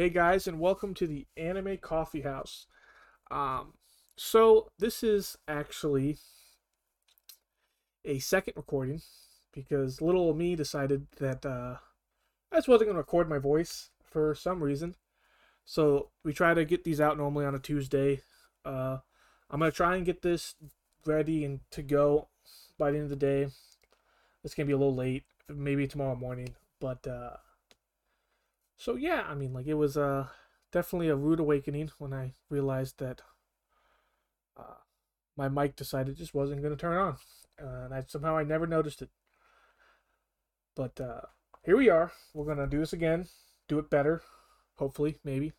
Hey guys, and welcome to the Anime Coffee House. Um, so this is actually a second recording because little me decided that uh, I just wasn't going to record my voice for some reason. So we try to get these out normally on a Tuesday. Uh, I'm gonna try and get this ready and to go by the end of the day. It's gonna be a little late, maybe tomorrow morning, but. Uh, so yeah, I mean, like it was uh, definitely a rude awakening when I realized that uh, my mic decided just wasn't going to turn on, uh, and I somehow I never noticed it. But uh, here we are. We're gonna do this again, do it better, hopefully, maybe.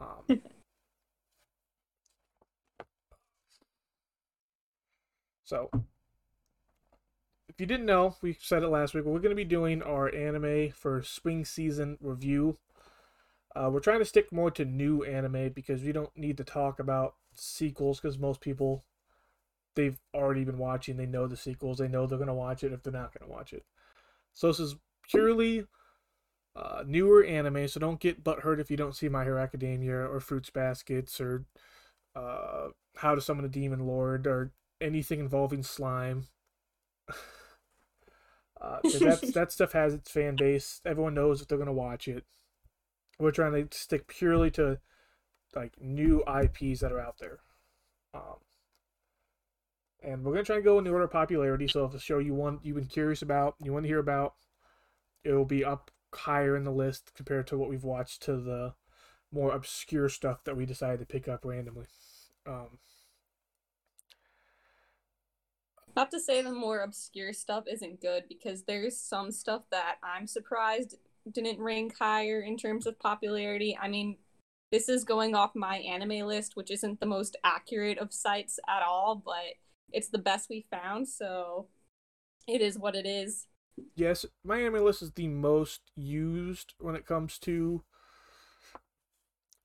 Um, so if you didn't know, we said it last week, we're going to be doing our anime for spring season review. Uh, we're trying to stick more to new anime because we don't need to talk about sequels because most people they've already been watching. They know the sequels. They know they're going to watch it if they're not going to watch it. So this is purely uh, newer anime. So don't get butthurt if you don't see My Hero Academia or Fruits Baskets or uh, How to Summon a Demon Lord or anything involving slime. Uh, that that stuff has its fan base. Everyone knows if they're gonna watch it. We're trying to stick purely to like new IPs that are out there. Um, and we're gonna try and go in the order of popularity. So if a show you want you've been curious about, you want to hear about, it will be up higher in the list compared to what we've watched to the more obscure stuff that we decided to pick up randomly. Um, Not to say the more obscure stuff isn't good because there's some stuff that I'm surprised didn't rank higher in terms of popularity. I mean, this is going off my anime list, which isn't the most accurate of sites at all, but it's the best we found, so it is what it is. Yes, my anime list is the most used when it comes to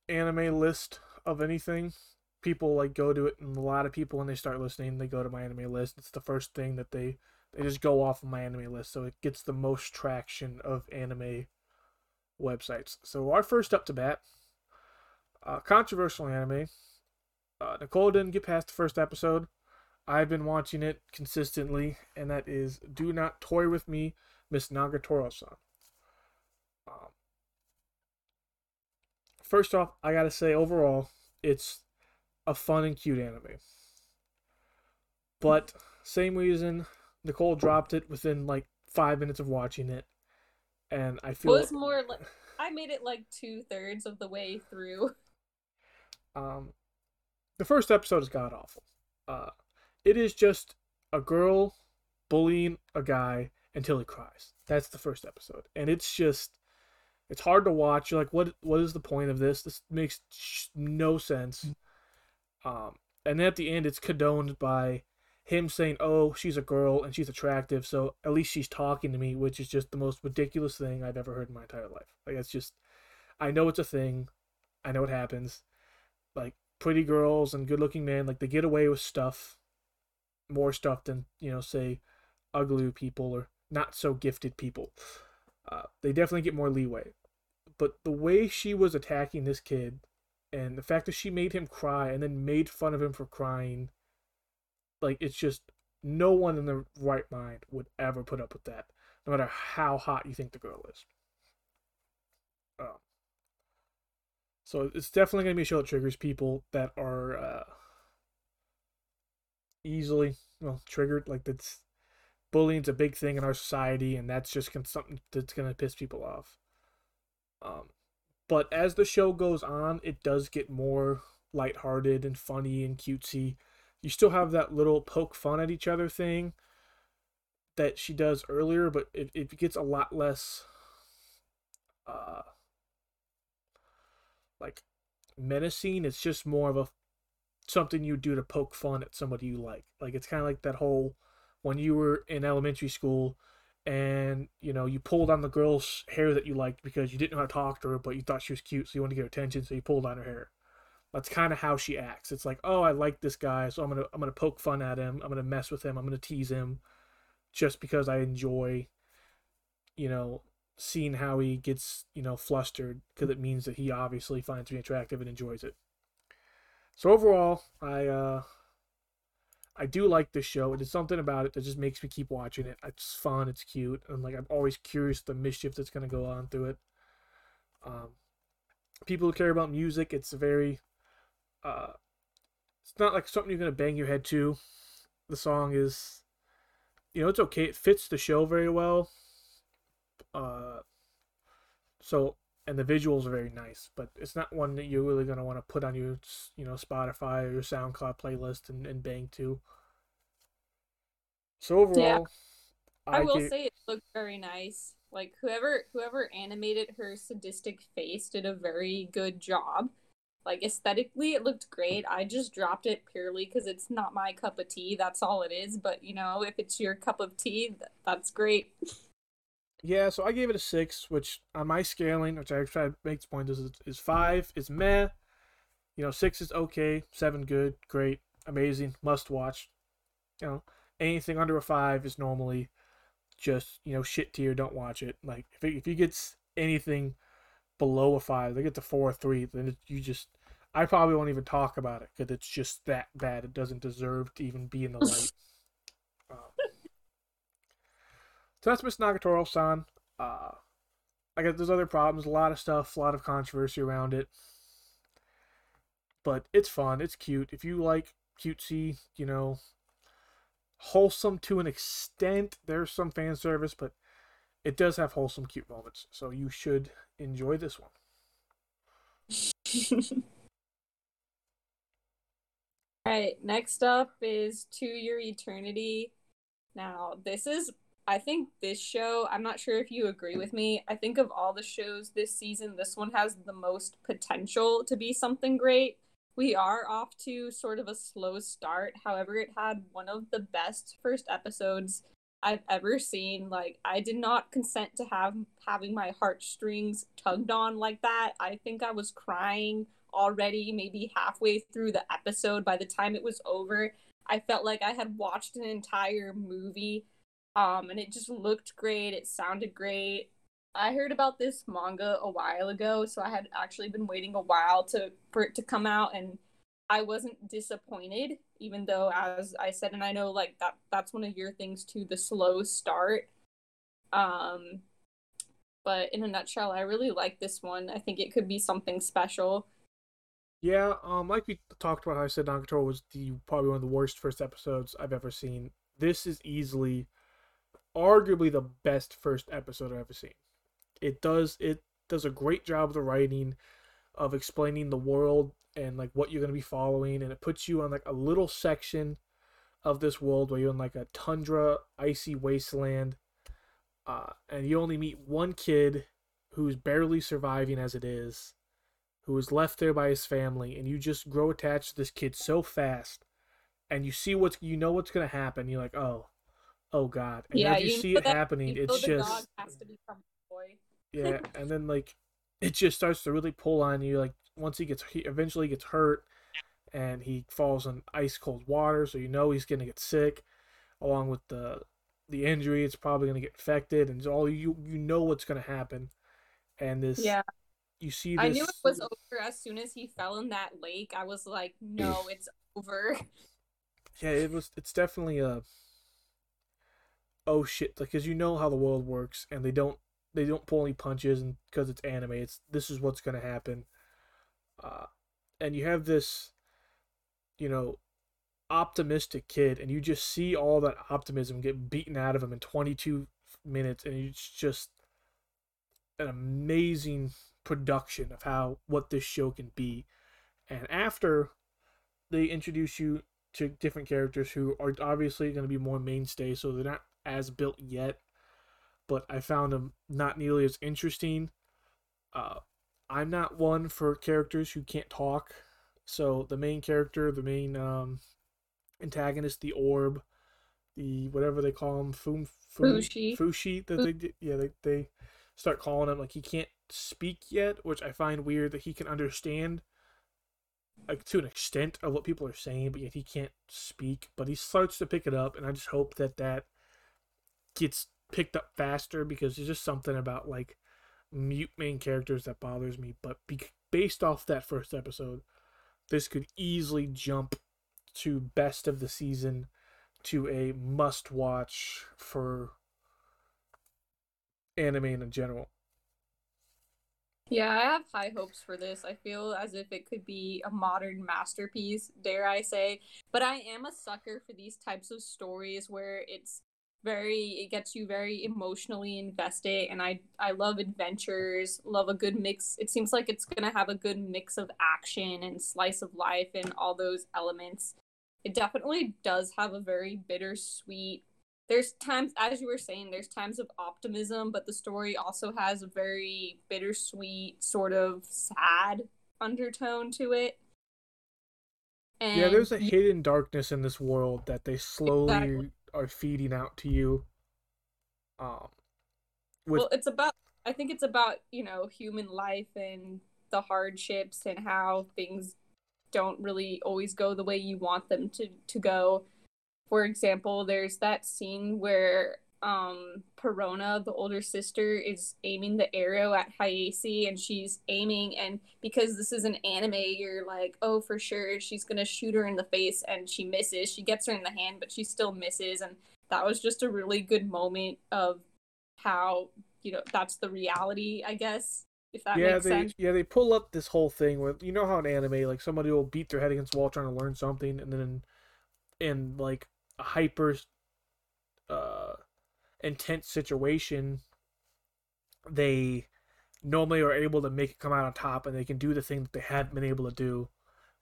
anime list of anything people like go to it, and a lot of people when they start listening, they go to my anime list. It's the first thing that they they just go off of my anime list, so it gets the most traction of anime websites. So our first up to bat, uh, controversial anime. Uh, Nicole didn't get past the first episode. I've been watching it consistently, and that is Do Not Toy With Me, Miss Nagatoro-san. Um, first off, I gotta say, overall, it's a fun and cute anime. But same reason, Nicole dropped it within like five minutes of watching it, and I feel it was more like I made it like two thirds of the way through. Um, the first episode is god awful. Uh, it is just a girl bullying a guy until he cries. That's the first episode, and it's just it's hard to watch. You're like, what? What is the point of this? This makes no sense. Um, and then at the end, it's condoned by him saying, "Oh, she's a girl and she's attractive, so at least she's talking to me," which is just the most ridiculous thing I've ever heard in my entire life. Like it's just, I know it's a thing, I know it happens. Like pretty girls and good-looking men, like they get away with stuff, more stuff than you know, say, ugly people or not so gifted people. Uh, they definitely get more leeway. But the way she was attacking this kid and the fact that she made him cry and then made fun of him for crying like it's just no one in their right mind would ever put up with that no matter how hot you think the girl is. Um, so it's definitely going to be a show that triggers people that are uh, easily well triggered like that's bullying's a big thing in our society and that's just something that's going to piss people off. Um, but as the show goes on, it does get more lighthearted and funny and cutesy. You still have that little poke fun at each other thing that she does earlier, but it, it gets a lot less uh like menacing. It's just more of a something you do to poke fun at somebody you like. Like it's kind of like that whole when you were in elementary school and you know you pulled on the girl's hair that you liked because you didn't know how to talk to her but you thought she was cute so you wanted to get her attention so you pulled on her hair. That's kind of how she acts. It's like oh i like this guy so i'm gonna i'm gonna poke fun at him. I'm gonna mess with him. I'm gonna tease him just because i enjoy you know seeing how he gets you know flustered because it means that he obviously finds me attractive and enjoys it. So overall, I uh, I do like this show. There's something about it that just makes me keep watching it. It's fun, it's cute, and like I'm always curious the mischief that's gonna go on through it. Um, people who care about music, it's very uh, it's not like something you're gonna bang your head to. The song is, you know, it's okay. It fits the show very well. Uh, so and the visuals are very nice, but it's not one that you're really gonna want to put on your, you know, Spotify or your SoundCloud playlist and, and bang to. So overall, yeah. I, I will say it looked very nice. Like whoever whoever animated her sadistic face did a very good job. Like aesthetically, it looked great. I just dropped it purely because it's not my cup of tea. That's all it is. But you know, if it's your cup of tea, that's great. Yeah, so I gave it a six, which on my scaling, which I try to make the point is is five is meh. You know, six is okay, seven good, great, amazing, must watch. You know, anything under a five is normally just you know shit tier. Don't watch it. Like if it, if you gets anything below a five, they get to four or three, then it, you just I probably won't even talk about it because it's just that bad. It doesn't deserve to even be in the light. um, so that's Miss Nagatoro-san. Uh, I guess there's other problems, a lot of stuff, a lot of controversy around it. But it's fun, it's cute. If you like cutesy, you know, wholesome to an extent, there's some fan service, but it does have wholesome, cute moments. So you should enjoy this one. All right, next up is To Your Eternity. Now, this is I think this show, I'm not sure if you agree with me. I think of all the shows this season, this one has the most potential to be something great. We are off to sort of a slow start. However, it had one of the best first episodes I've ever seen. Like I did not consent to have having my heartstrings tugged on like that. I think I was crying already maybe halfway through the episode by the time it was over. I felt like I had watched an entire movie um, and it just looked great. It sounded great. I heard about this manga a while ago, so I had actually been waiting a while to for it to come out, and I wasn't disappointed. Even though, as I said, and I know like that that's one of your things too, the slow start. Um, but in a nutshell, I really like this one. I think it could be something special. Yeah, um, like we talked about, how I said Nagatoro was the probably one of the worst first episodes I've ever seen. This is easily arguably the best first episode I've ever seen. It does it does a great job of the writing, of explaining the world and like what you're gonna be following, and it puts you on like a little section of this world where you're in like a tundra, icy wasteland, uh, and you only meet one kid who's barely surviving as it is, who is left there by his family, and you just grow attached to this kid so fast, and you see what's you know what's gonna happen. You're like, oh, oh god. And yeah, as you, you see it that, happening. it's just yeah and then like it just starts to really pull on you like once he gets he eventually gets hurt and he falls in ice cold water so you know he's gonna get sick along with the the injury. It's probably gonna get infected and all you you know what's gonna happen. And this yeah. you see this... i knew it was over as soon as he fell in that lake. I was like no it's over. Yeah it was it's definitely a oh shit like because you know how the world works and they don't they don't pull any punches and because it's anime it's this is what's going to happen. Uh, and you have this you know optimistic kid and you just see all that optimism get beaten out of him in 22 minutes and it's just an amazing production of how what this show can be. And after they introduce you to different characters who are obviously going to be more mainstay so they're not as built yet, but I found them not nearly as interesting. Uh, I'm not one for characters who can't talk, so the main character, the main um, antagonist, the orb, the whatever they call him, Fum, Fum, Fushi, Fushi, that they yeah they they start calling him like he can't speak yet, which I find weird that he can understand like to an extent of what people are saying, but yet he can't speak. But he starts to pick it up, and I just hope that that gets picked up faster because there's just something about like mute main characters that bothers me. But be- based off that first episode, this could easily jump to best of the season to a must watch for anime in general. Yeah, I have high hopes for this. I feel as if it could be a modern masterpiece, dare I say. But I am a sucker for these types of stories where it's very it gets you very emotionally invested and I I love adventures, love a good mix. It seems like it's going to have a good mix of action and slice of life and all those elements. It definitely does have a very bittersweet there's times as you were saying there's times of optimism but the story also has a very bittersweet sort of sad undertone to it and yeah there's a hidden darkness in this world that they slowly exactly. Are feeding out to you um with... well it's about i think it's about you know human life and the hardships and how things don't really always go the way you want them to to go. For example, there's that scene where um Parona, the older sister, is aiming the arrow at Hayase and she's aiming and because this is an anime, you're like, oh for sure she's gonna shoot her in the face and she misses. She gets her in the hand, but she still misses and that was just a really good moment of how, you know, that's the reality, I guess. If that yeah, makes they, sense. Yeah, they pull up this whole thing where you know how in anime, like somebody will beat their head against the wall trying to learn something and then in like a hyper uh, intense situation, they normally are able to make it come out on top and they can do the thing that they hadn't been able to do.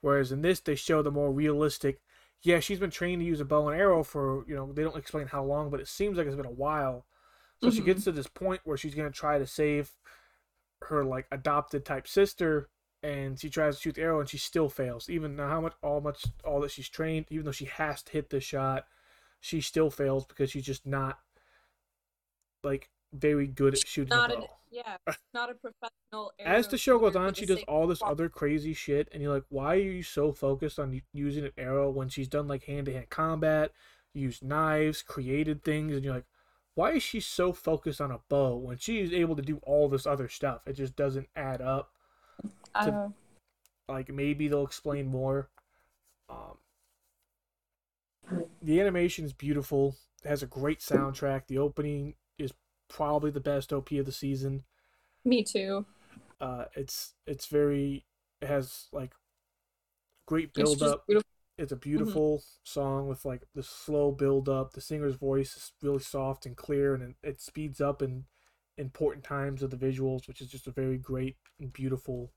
Whereas in this, they show the more realistic. Yeah, she's been trained to use a bow and arrow for, you know, they don't explain how long, but it seems like it's been a while. So mm-hmm. she gets to this point where she's going to try to save her, like, adopted type sister and she tries to shoot the arrow and she still fails. Even how much all much all that she's trained, even though she has to hit the shot, she still fails because she's just not like very good at shooting not a bow. An, yeah, not a professional. As the show goes on, she does all this other crazy shit, and you're like, why are you so focused on using an arrow when she's done like hand to hand combat, used knives, created things, and you're like, why is she so focused on a bow when she's able to do all this other stuff? It just doesn't add up. To, uh, like maybe they'll explain more. Um, the animation is beautiful. It has a great soundtrack. The opening is probably the best OP of the season. Me too. Uh, it's it's very it has like great build it's up. It's a beautiful mm-hmm. song with like the slow build up. The singer's voice is really soft and clear, and it, it speeds up in important times of the visuals, which is just a very great and beautiful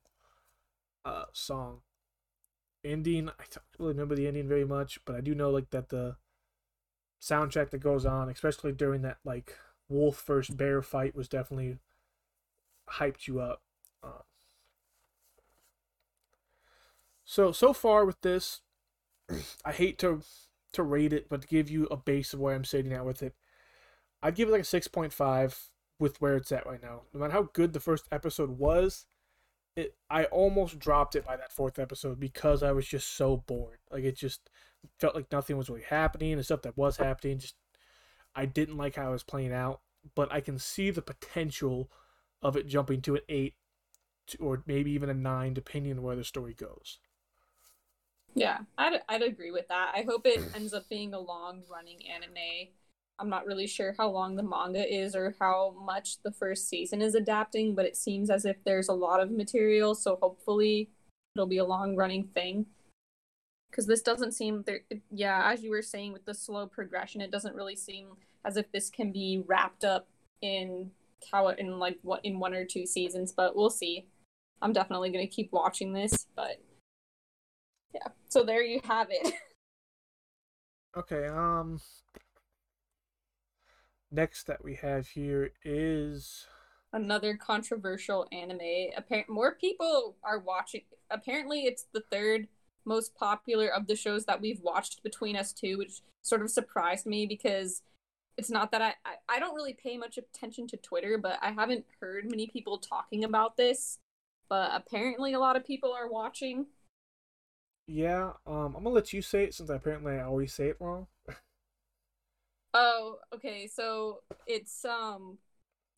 uh, song ending. I don't really remember the ending very much, but I do know like that the soundtrack that goes on, especially during that like wolf versus bear fight, was definitely hyped you up. Uh, so so far with this, I hate to to rate it, but to give you a base of where I'm sitting at with it, I'd give it like a six point five with where it's at right now. No matter how good the first episode was, it I almost dropped it by that fourth episode because I was just so bored. Like it just felt like nothing was really happening and stuff that was happening just I didn't like how it was playing out, but I can see the potential of it jumping to an 8 or maybe even a 9 depending on where the story goes. Yeah, I'd, I'd agree with that. I hope it ends up being a long running anime I'm not really sure how long the manga is or how much the first season is adapting, but it seems as if there's a lot of material, so hopefully it'll be a long running thing. Because this doesn't seem there, yeah, as you were saying with the slow progression, it doesn't really seem as if this can be wrapped up in how in like what in one or two seasons, but we'll see. I'm definitely gonna keep watching this, but yeah. So there you have it. Okay, um next that we have here is another controversial anime. Apparent more people are watching. Apparently, it's the third most popular of the shows that we've watched between us two, which sort of surprised me because it's not that I, I, I don't really pay much attention to Twitter, but I haven't heard many people talking about this. But apparently, a lot of people are watching. Yeah, um, I'm gonna let you say it since apparently I always say it wrong. Oh, okay. So it's um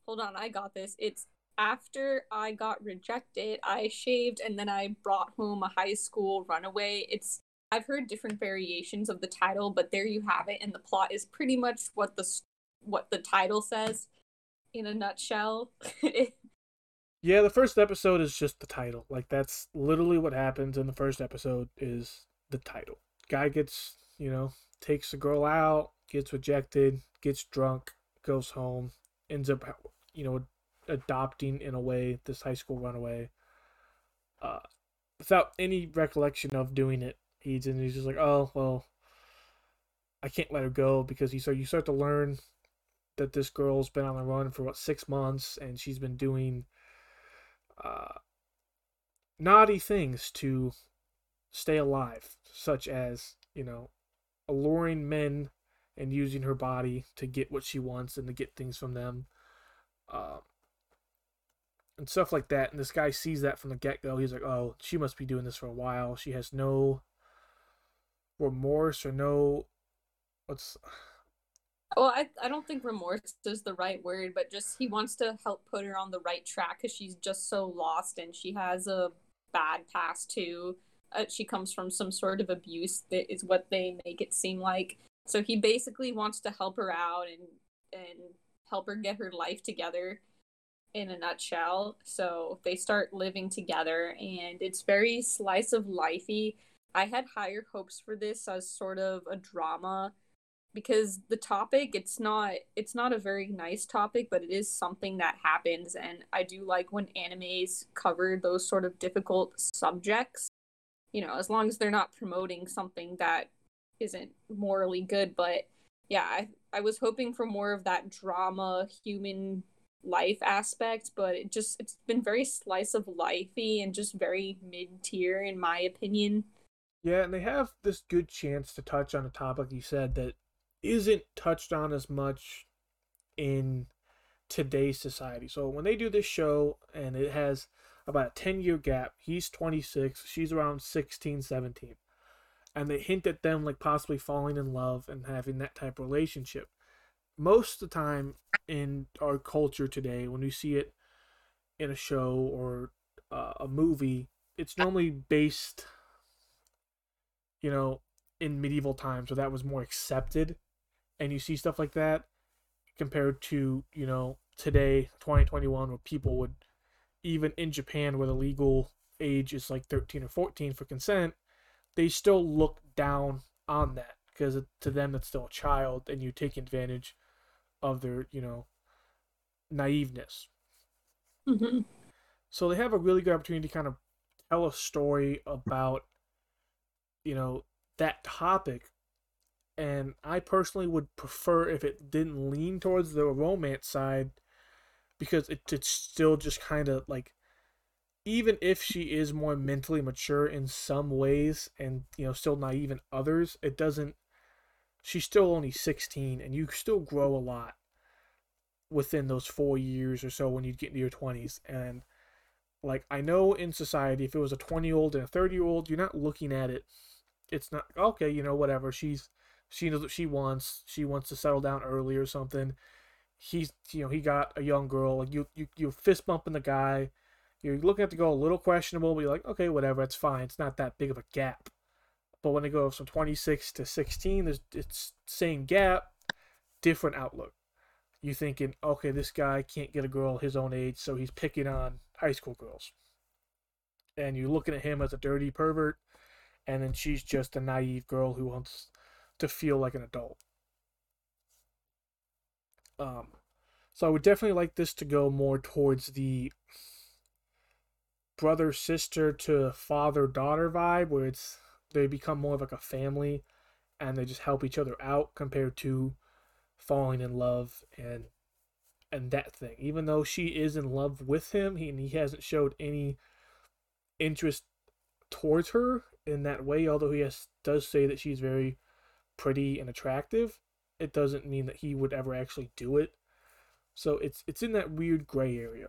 hold on, I got this. It's after I got rejected, I shaved and then I brought home a high school runaway. It's I've heard different variations of the title, but there you have it and the plot is pretty much what the what the title says in a nutshell. yeah, the first episode is just the title. Like that's literally what happens in the first episode is the title. Guy gets, you know, takes a girl out, gets rejected, gets drunk, goes home, ends up, you know, adopting in a way this high school runaway. Uh, without any recollection of doing it, he's and he's just like, oh well, I can't let her go because you start you start to learn that this girl's been on the run for what six months and she's been doing uh, naughty things to stay alive, such as you know alluring men and using her body to get what she wants and to get things from them. Um, and stuff like that. And this guy sees that from the get go. He's like, oh, she must be doing this for a while. She has no remorse or no. What's. Well, I, I don't think remorse is the right word, but just he wants to help put her on the right track because she's just so lost and she has a bad past too. Uh, she comes from some sort of abuse that is what they make it seem like. So he basically wants to help her out and and help her get her life together in a nutshell. So they start living together and it's very slice of lifey. I had higher hopes for this as sort of a drama because the topic it's not it's not a very nice topic but it is something that happens and I do like when animes cover those sort of difficult subjects. You know, as long as they're not promoting something that isn't morally good, but yeah, I I was hoping for more of that drama, human life aspect, but it just it's been very slice of lifey and just very mid tier in my opinion. Yeah, and they have this good chance to touch on a topic you said that isn't touched on as much in today's society. So when they do this show and it has about a 10 year gap, he's 26, she's around 16, 17. And they hint at them like possibly falling in love and having that type of relationship most of the time in our culture today, when we see it in a show or uh, a movie, it's normally based, you know, in medieval times where that was more accepted. And you see stuff like that compared to, you know, today, 2021, where people would, even in Japan, where the legal age is like 13 or 14 for consent, they still look down on that because to them it's still a child and you take advantage of their you know naiveness. Mm-hmm. So they have a really good opportunity to kind of tell a story about you know that topic and I personally would prefer if it didn't lean towards the romance side because it, it's still just kind of like even if she is more mentally mature in some ways and you know still naive in others it doesn't she's still only 16 and you still grow a lot within those four years or so when you get into your 20s and like i know in society if it was a 20 year old and a 30 year old you're not looking at it. It's not okay you know whatever. She's she knows what she wants. She wants to settle down early or something. He's you know he got a young girl. Like you you you fist bumping the guy. You're looking at the girl a little questionable but you're like okay whatever. It's fine. It's not that big of a gap but when they go from 26 to 16, there's it's same gap, different outlook. You thinking, okay, this guy can't get a girl his own age, so he's picking on high school girls. And you're looking at him as a dirty pervert, and then she's just a naive girl who wants to feel like an adult. Um, so I would definitely like this to go more towards the brother sister to father daughter vibe, where it's they become more of like a family and they just help each other out compared to falling in love and and that thing. Even though she is in love with him he, he hasn't showed any interest towards her in that way although he has, does say that she's very pretty and attractive it doesn't mean that he would ever actually do it. So it's it's in that weird gray area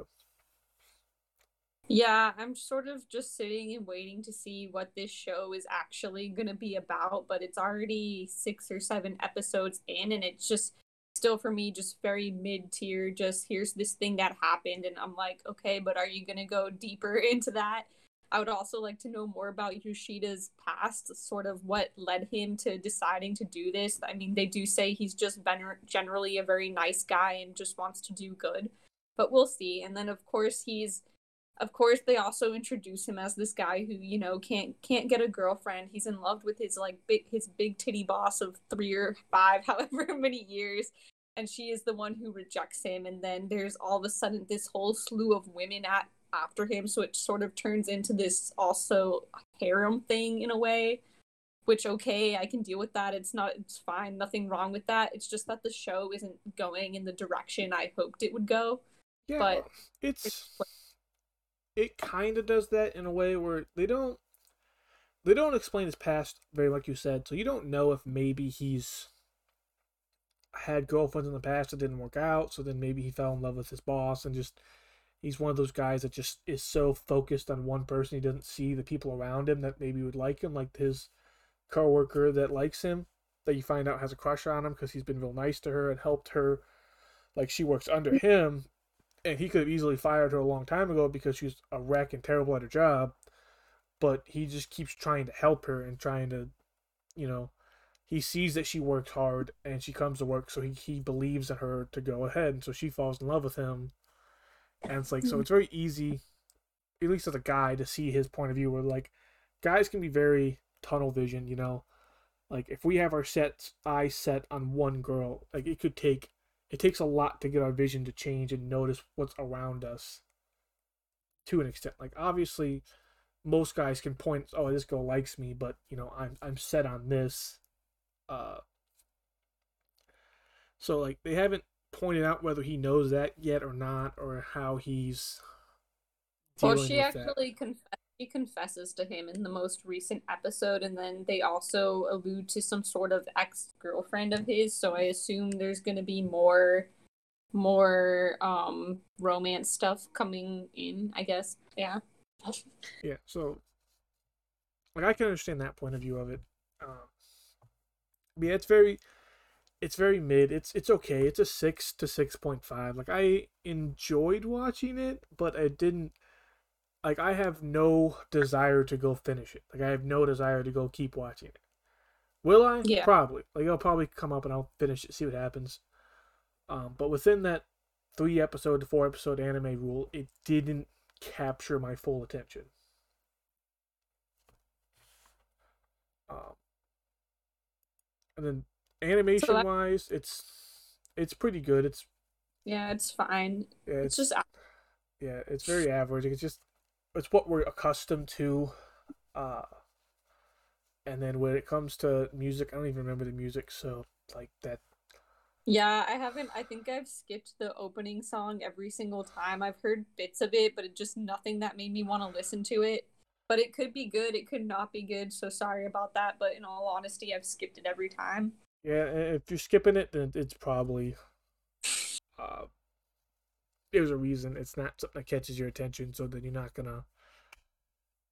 Yeah, I'm sort of just sitting and waiting to see what this show is actually going to be about, but it's already six or seven episodes in, and it's just still for me just very mid tier. Just here's this thing that happened, and I'm like, okay, but are you going to go deeper into that? I would also like to know more about Yoshida's past, sort of what led him to deciding to do this. I mean, they do say he's just been generally a very nice guy and just wants to do good, but we'll see. And then, of course, he's of course they also introduce him as this guy who you know can't can't get a girlfriend. He's in love with his like big his big titty boss of three or five however many years. And she is the one who rejects him. And then there's all of a sudden this whole slew of women at after him. So it sort of turns into this also harem thing in a way which okay i can deal with that. It's not it's fine. Nothing wrong with that. It's just that the show isn't going in the direction i hoped it would go. Yeah but it's, it's it kind of does that in a way where they don't they don't explain his past very like you said so you don't know if maybe he's had girlfriends in the past that didn't work out so then maybe he fell in love with his boss and just he's one of those guys that just is so focused on one person he doesn't see the people around him that maybe would like him like his coworker that likes him that you find out has a crush on him because he's been real nice to her and helped her like she works under him and he could have easily fired her a long time ago because she's a wreck and terrible at her job. But he just keeps trying to help her and trying to, you know, he sees that she works hard and she comes to work, so he, he believes in her to go ahead. And so she falls in love with him. And it's like, so it's mm-hmm. very easy, at least as a guy, to see his point of view where, like, guys can be very tunnel vision, you know? Like, if we have our sets, eyes set on one girl, like, it could take it takes a lot to get our vision to change and notice what's around us to an extent. Like obviously most guys can point, oh, this girl likes me, but you know, I'm I'm set on this. Uh so like they haven't pointed out whether he knows that yet or not, or how he's. Well, she actually confessed she confesses to him in the most recent episode, and then they also allude to some sort of ex girlfriend of his. So I assume there's going to be more, more um romance stuff coming in. I guess, yeah. yeah. So, like, I can understand that point of view of it. Um, yeah, it's very, it's very mid. It's it's okay. It's a six to six point five. Like I enjoyed watching it, but I didn't like I have no desire to go finish it. Like I have no desire to go keep watching it. Will I? Yeah. Probably. Like I'll probably come up and I'll finish it, see what happens. Um, but within that three episode to four episode anime rule, it didn't capture my full attention. Um, and then animation so that... wise, it's it's pretty good. It's yeah, it's fine. Yeah, it's, it's just yeah, it's very average. It's just it's what we're accustomed to. Uh, and then when it comes to music, I don't even remember the music, so like that. Yeah, I haven't. I think I've skipped the opening song every single time. I've heard bits of it, but it just nothing that made me want to listen to it. But it could be good. It could not be good. So sorry about that. But in all honesty, I've skipped it every time. Yeah, if you're skipping it, then it's probably uh, there's a reason it's not something that catches your attention, so then you're not gonna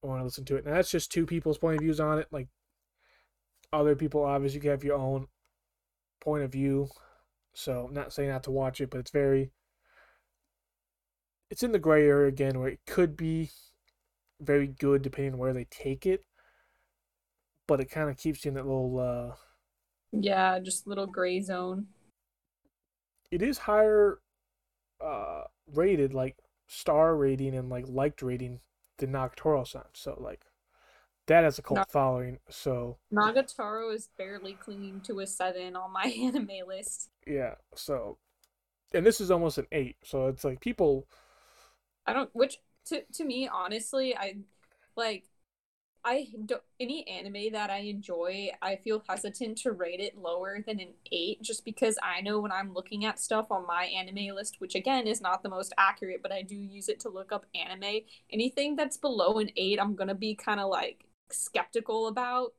want to listen to it. Now that's just two people's point of views on it. Like other people, obviously, you have your own point of view. So I'm not saying not to watch it, but it's very it's in the gray area again where it could be very good depending on where they take it. But it kind of keeps you in that little uh Yeah, just little gray zone. It is higher uh, rated, like star rating and like liked rating than Nagatoro-san. So like that has a cult following. So Nagatoro is barely clinging to a seven on my anime list. Yeah. So, and this is almost an eight. So it's like people. I don't. Which to to me, honestly, I like I don't any anime that I enjoy, I feel hesitant to rate it lower than an eight, just because I know when I'm looking at stuff on my anime list, which again is not the most accurate, but I do use it to look up anime. Anything that's below an eight, I'm gonna be kind of like skeptical about.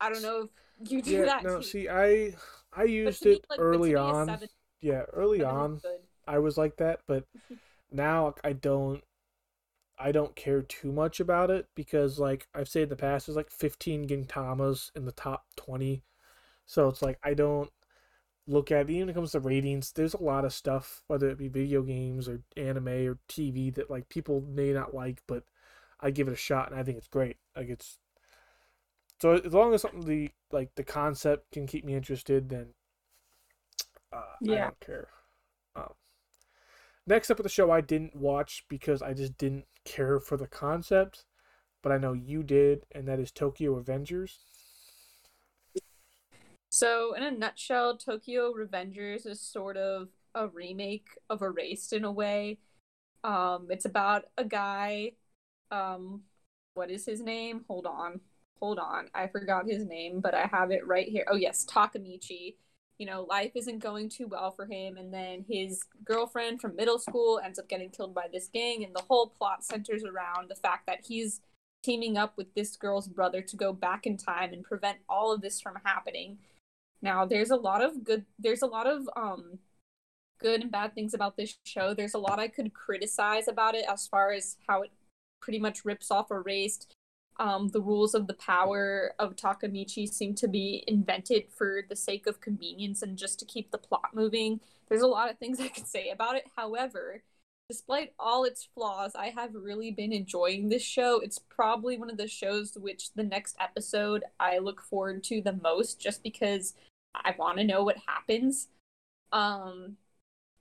I don't know if you do yeah, that. No, too. see, I I used it me, like, early on. Seven, yeah, early on, I was like that, but now I don't I don't care too much about it because like I've said in the past, there's like 15 Gintamas in the top 20. So it's like I don't look at it, even when it comes to ratings, there's a lot of stuff, whether it be video games or anime or TV that like people may not like, but I give it a shot and I think it's great. Like it's so as long as something the like the concept can keep me interested, then uh, yeah. I don't care. Um, next up with the show I didn't watch because I just didn't care for the concept, but I know you did, and that is Tokyo Revengers. So, in a nutshell, Tokyo Revengers is sort of a remake of Erased in a way. Um, it's about a guy. Um, what is his name? Hold on, hold on. I forgot his name, but I have it right here. Oh yes, Takemichi you know, life isn't going too well for him. And then his girlfriend from middle school ends up getting killed by this gang. And the whole plot centers around the fact that he's teaming up with this girl's brother to go back in time and prevent all of this from happening. Now, there's a lot of good, there's a lot of, um, good and bad things about this show. There's a lot I could criticize about it as far as how it pretty much rips off Erased um, the rules of the power of Takemichi seem to be invented for the sake of convenience and just to keep the plot moving. There's a lot of things I could say about it. However, despite all its flaws, I have really been enjoying this show. It's probably one of the shows which the next episode I look forward to the most just because I want to know what happens. Um,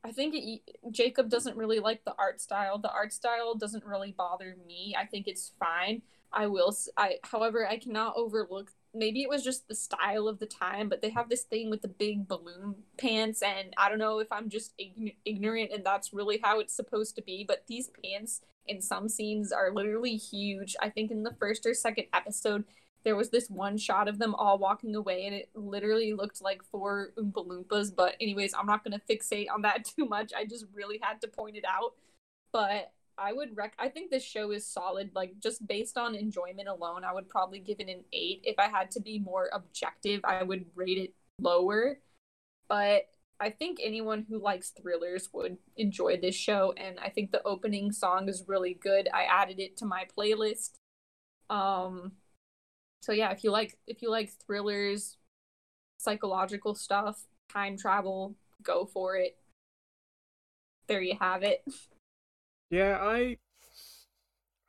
I think it, Jacob doesn't really like the art style. The art style doesn't really bother me. I think it's fine. I will. I, however, I cannot overlook. Maybe it was just the style of the time, but they have this thing with the big balloon pants, and I don't know if I'm just ign- ignorant and that's really how it's supposed to be. But these pants in some scenes are literally huge. I think in the first or second episode, there was this one shot of them all walking away, and it literally looked like four Oompa Loompas. But anyways, I'm not gonna fixate on that too much. I just really had to point it out. But I would rec I think this show is solid like just based on enjoyment alone I would probably give it an 8 if I had to be more objective I would rate it lower. But I think anyone who likes thrillers would enjoy this show and I think the opening song is really good. I added it to my playlist. Um so yeah if you like if you like thrillers psychological stuff time travel go for it. There you have it Yeah, I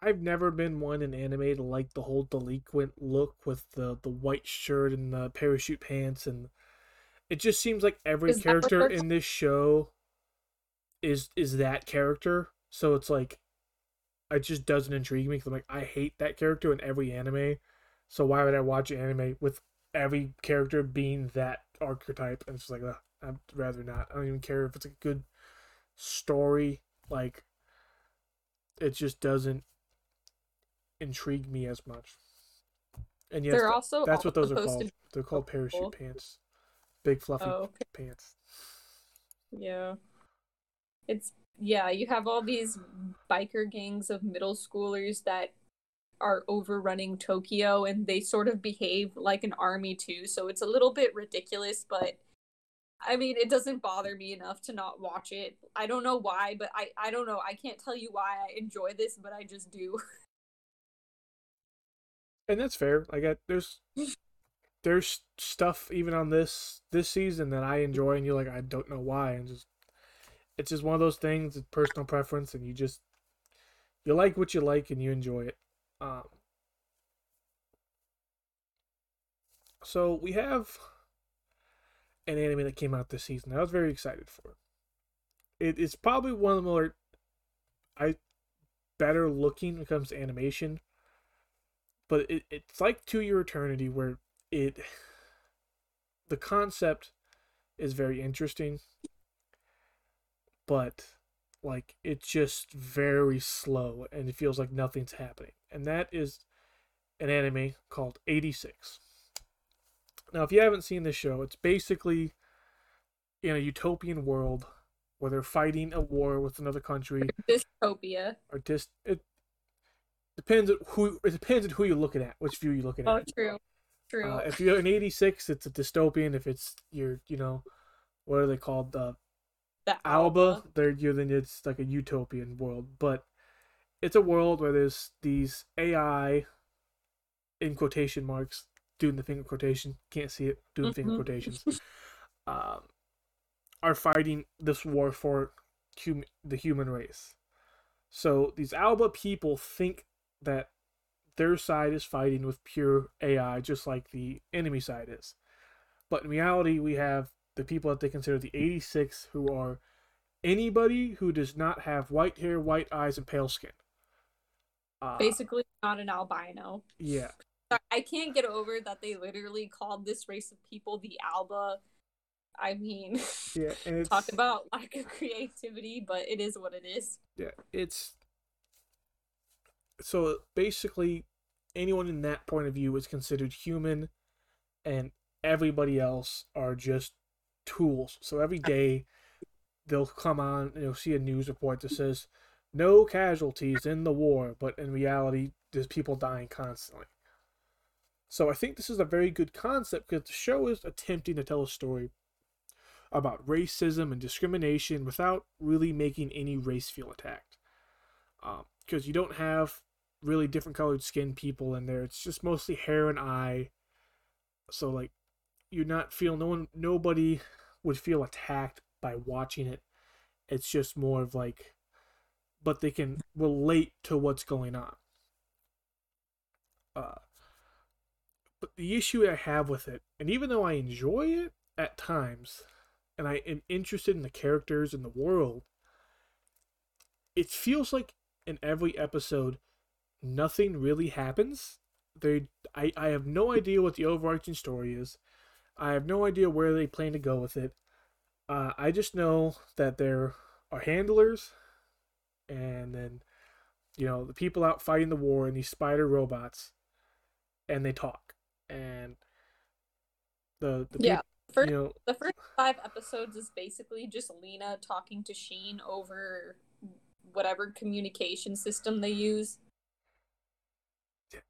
I've never been one in anime to like the whole delinquent look with the the white shirt and the parachute pants and it just seems like every is character in this show is is that character. So it's like it just doesn't intrigue me because I'm like I hate that character in every anime. So why would I watch an anime with every character being that archetype? And it's like ugh, I'd rather not. I don't even care if it's a good story. Like it just doesn't intrigue me as much. And yes, They're also that's what those are called. They're called parachute cool. pants. Big fluffy oh, okay. pants. Yeah. It's yeah, you have all these biker gangs of middle schoolers that are overrunning Tokyo and they sort of behave like an army too. So it's a little bit ridiculous, but I mean, it doesn't bother me enough to not watch it. I don't know why, but I I don't know. I can't tell you why I enjoy this, but I just do. And that's fair. Like I, there's there's stuff even on this this season that I enjoy, and you're like, I don't know why, and just it's just one of those things. It's personal preference, and you just you like what you like, and you enjoy it. Um, so we have an anime that came out this season. I was very excited for. It is probably one of the more I better looking when it comes to animation. But it, it's like To Your Eternity where it the concept is very interesting. But like it's just very slow and it feels like nothing's happening. And that is an anime called 86. Now, if you haven't seen this show, it's basically in a utopian world where they're fighting a war with another country. Dystopia. Or dis it depends who it depends on who you're looking at, which view you're looking at. Oh, true. True. Uh, if you're in '86, it's a dystopian. If it's you're, you know, what are they called? The, the Alba. Alba. They're you then it's like a utopian world. But it's a world where there's these AI in quotation marks doing the finger quotation can't see it doing finger Mhm. quotations. Um, are fighting this war for hum- the human race. So these alba people think that their side is fighting with pure ai just like the enemy side is. But in reality we have the people that they consider the 86 who are anybody who does not have white hair white eyes and pale skin. Uh, Basically, not an albino. yeah I can't get over that they literally called this race of people the Alba. I mean, yeah and it's talk about lack of creativity, but it is what it is. yeah it's so basically anyone in that point of view is considered human and everybody else are just tools so every day they'll come on and you'll see a news report that says no casualties in the war but in reality there's people dying constantly so i think this is a very good concept because the show is attempting to tell a story about racism and discrimination without really making any race feel attacked because you don't have really different colored skin people in there. It's just mostly hair and eye. So like you're not feel no one nobody would feel attacked by watching it. It's just more of like but they can relate to what's going on. Uh the issue I have with it, and even though I enjoy it at times, and I am interested in the characters and the world, it feels like in every episode nothing really happens. They I, I have no idea what the overarching story is. I have no idea where they plan to go with it. Uh, I just know that there are handlers and then you know the people out fighting the war and these spider robots and they talk and the, the Yeah, first- you know The first five episodes is basically just Lena talking to Shin over whatever communication system they use.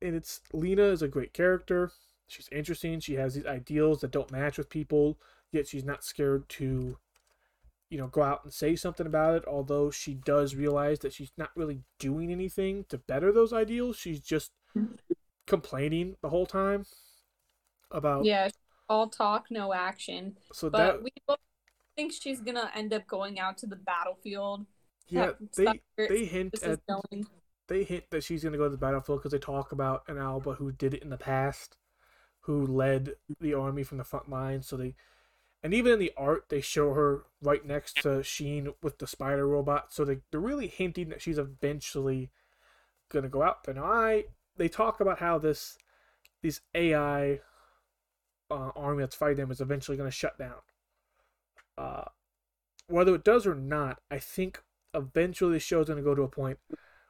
and it's Lena is a great character. She's interesting. She has these ideals that don't match with people, yet she's not scared to, you know, go out and say something about it. Although she does realize that she's not really doing anything to better those ideals. She's just mm-hmm. complaining the whole time about. Yeah, all talk, no action. So But that we both think she's gonna end up going out to the battlefield. yeah, they they hint at going. they hint that she's to go to the battlefield because they talk about an Alba who did it in the past, who led the army from the front lines. So they, and even in the art, they show her right next to Shin with the spider robot. So they, they're really hinting that she's eventually to go out there. Now, I, they talk about how this, these AI uh, army that's fighting them is eventually going to shut down. Uh, whether it does or not, I think eventually the show's going to go to a point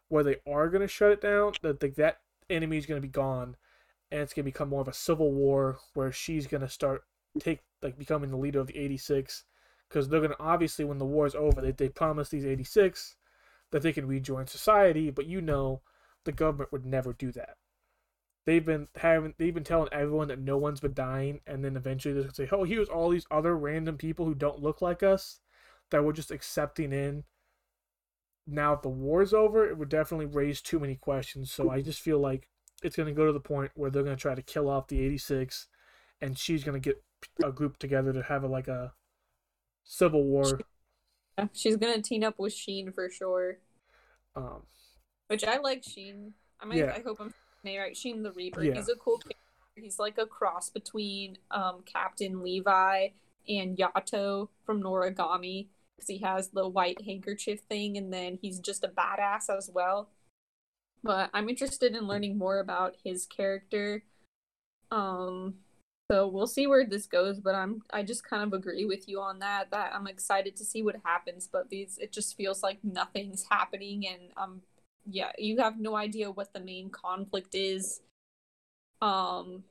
where they are going to shut it down, that the, that enemy is going to be gone, and it's going to become more of a civil war where she's going to start take like becoming the leader of the 86 because they're going to obviously when the war is over they, they promise these 86 that they can rejoin society but you know the government would never do that they've been having they've been telling everyone that no one's been dying and then eventually they're going to say oh here's all these other random people who don't look like us that we're just accepting in now if the war's over it would definitely raise too many questions so i just feel like it's going to go to the point where they're going to try to kill off the 86 and she's going to get a group together to have a, like a civil war She's gonna team up with Shin for sure. um Which I like Shin. I mean, Yeah. I hope I'm right. Shin the Reaper. Yeah. He's a cool character. He's like a cross between um, Captain Levi and Yato from Noragami because he has the white handkerchief thing, and then he's just a badass as well. But I'm interested in learning more about his character. Um, so we'll see where this goes. But I'm I just kind of agree with you on that. That I'm excited to see what happens. But these it just feels like nothing's happening, and um yeah, you have no idea what the main conflict is. Um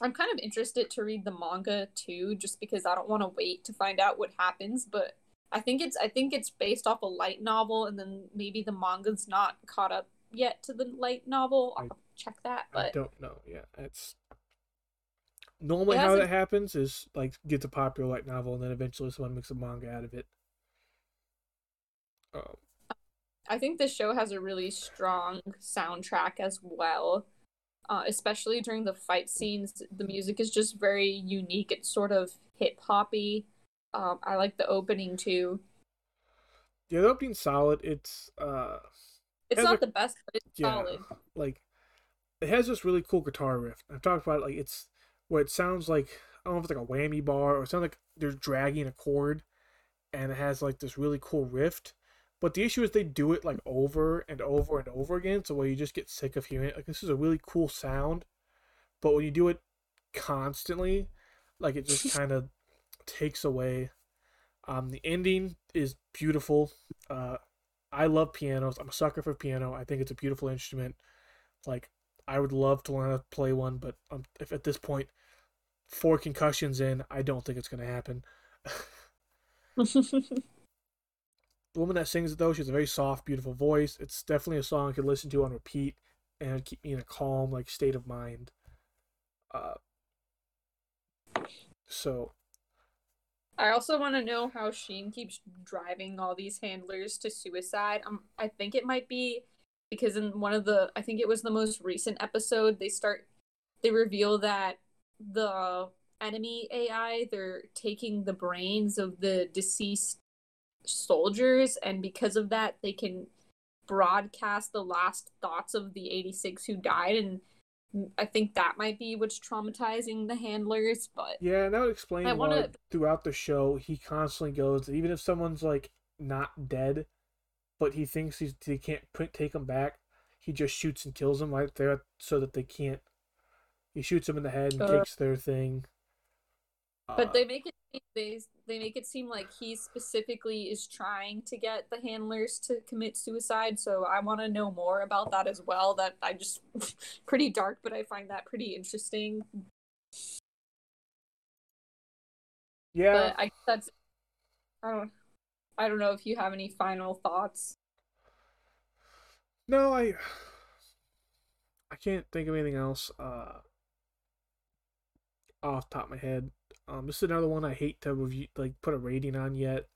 I'm kind of interested to read the manga too, just because I don't want to wait to find out what happens, but I think it's I think it's based off a light novel and then maybe the manga's not caught up yet to the light novel. I'll I- check that, But i don't know yeah it's normally It how that happens is like gets a popular light novel and then eventually someone makes a manga out of it um I think the show has a really strong soundtrack as well. Uh, especially during the fight scenes, the music is just very unique. It's sort of hip hoppy. Um, I like the opening too. Yeah, the opening's solid. It's uh, it's not a, the best, but it's yeah, solid. Like, it has this really cool guitar riff. I've talked about it. Like, it's where it sounds like I don't know if it's like a whammy bar or it sounds like they're dragging a chord, and it has like this really cool riff but the issue is they do it like over and over and over again, so where you just get sick of hearing it. Like this is a really cool sound, but when you do it constantly, like it just kind of takes away. Um, the ending is beautiful. Uh, I love pianos. I'm a sucker for piano. I think it's a beautiful instrument. Like I would love to learn how to play one, but um, if at this point, four concussions in, I don't think it's gonna happen. The woman that sings it though, she has a very soft, beautiful voice. It's definitely a song I could listen to on repeat and keep me in a calm, like state of mind. Uh, so. I also want to know how Shin keeps driving all these handlers to suicide. Um, I think it might be because in one of the, I think it was the most recent episode, they start, they reveal that the enemy AI, they're taking the brains of the deceased soldiers, and because of that, they can broadcast the last thoughts of the 86 who died. And I think that might be what's traumatizing the handlers. But yeah, and that would explain I why wanna... throughout the show he constantly goes, even if someone's like not dead, but he thinks he's he can't put, take them back, he just shoots and kills them right there so that they can't. He shoots them in the head and uh, takes their thing. But uh, they make it they they make it seem like he specifically is trying to get the handlers to commit suicide. So I want to know more about that as well. That I just pretty dark, but I find that pretty interesting. Yeah, but I that's I don't I don't know if you have any final thoughts. No, I I can't think of anything else uh off top of my head. Um, this is another one I hate to review, like put a rating on yet,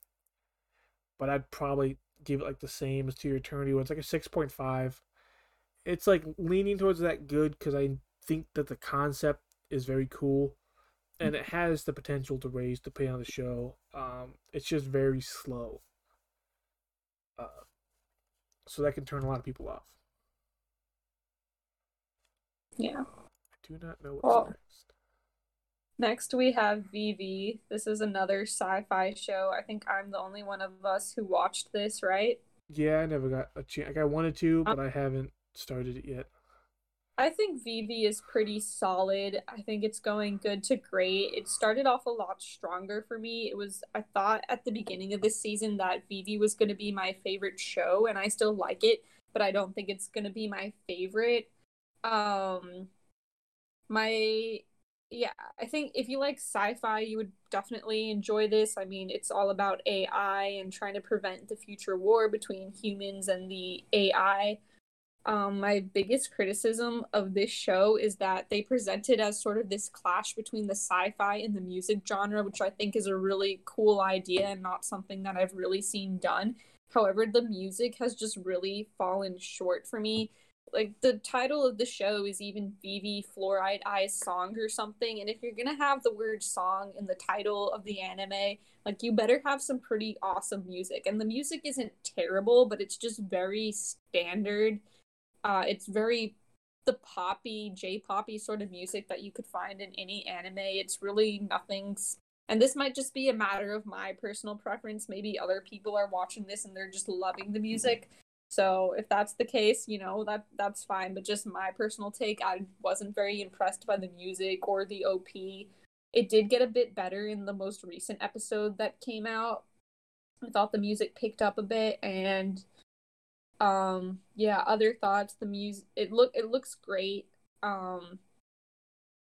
but I'd probably give it like the same as To Your Eternity, where it's like a six point five. It's like leaning towards that good because I think that the concept is very cool, and it has the potential to raise the pay on the show. Um, it's just very slow, uh, so that can turn a lot of people off. Yeah. I do not know what's well, next. Next, we have Vivy. This is another sci fi show. I think I'm the only one of us who watched this, right? Yeah, I never got a chance. I wanted to, but um, I haven't started it yet. I think Vivy is pretty solid. I think it's going good to great. It started off a lot stronger for me. It was I thought at the beginning of this season that Vivy was going to be my favorite show and I still like it, but I don't think it's going to be my favorite. Um my yeah, I think if you like sci-fi, you would definitely enjoy this. I mean, it's all about AI and trying to prevent the future war between humans and the AI. Um, my biggest criticism of this show is that they present it as sort of this clash between the sci-fi and the music genre, which I think is a really cool idea and not something that I've really seen done. However, the music has just really fallen short for me like the title of the show is even Vivy Fluorite Eyes song or something. And if you're gonna have the word song in the title of the anime, like you better have some pretty awesome music. And the music isn't terrible, but it's just very standard. Uh, it's very the poppy, J poppy sort of music that you could find in any anime. It's really nothing. And this might just be a matter of my personal preference. Maybe other people are watching this and they're just loving the music. So if that's the case, you know, that that's fine. But just my personal take, I wasn't very impressed by the music or the OP. It did get a bit better in the most recent episode that came out. I thought the music picked up a bit and um yeah, other thoughts, the music it look it looks great. Um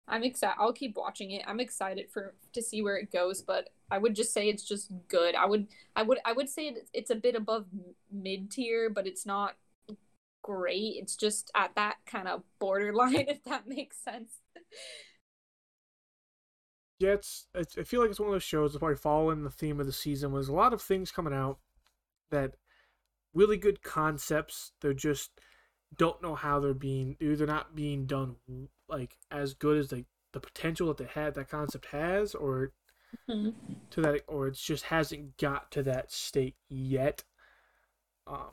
I'm excited. I'll keep watching it. I'm excited for to see where it goes, but I would just say it's just good. I would I would I would say it's a bit above mid tier, but it's not great. It's just at that kind of borderline if that makes sense. Yeah, it's, it's I feel like it's one of those shows that probably following the theme of the season was a lot of things coming out that really good concepts. They're just don't know how they're being They're not being done like as good as they the potential that they had that concept has or mm-hmm. to that or it just hasn't got to that state yet um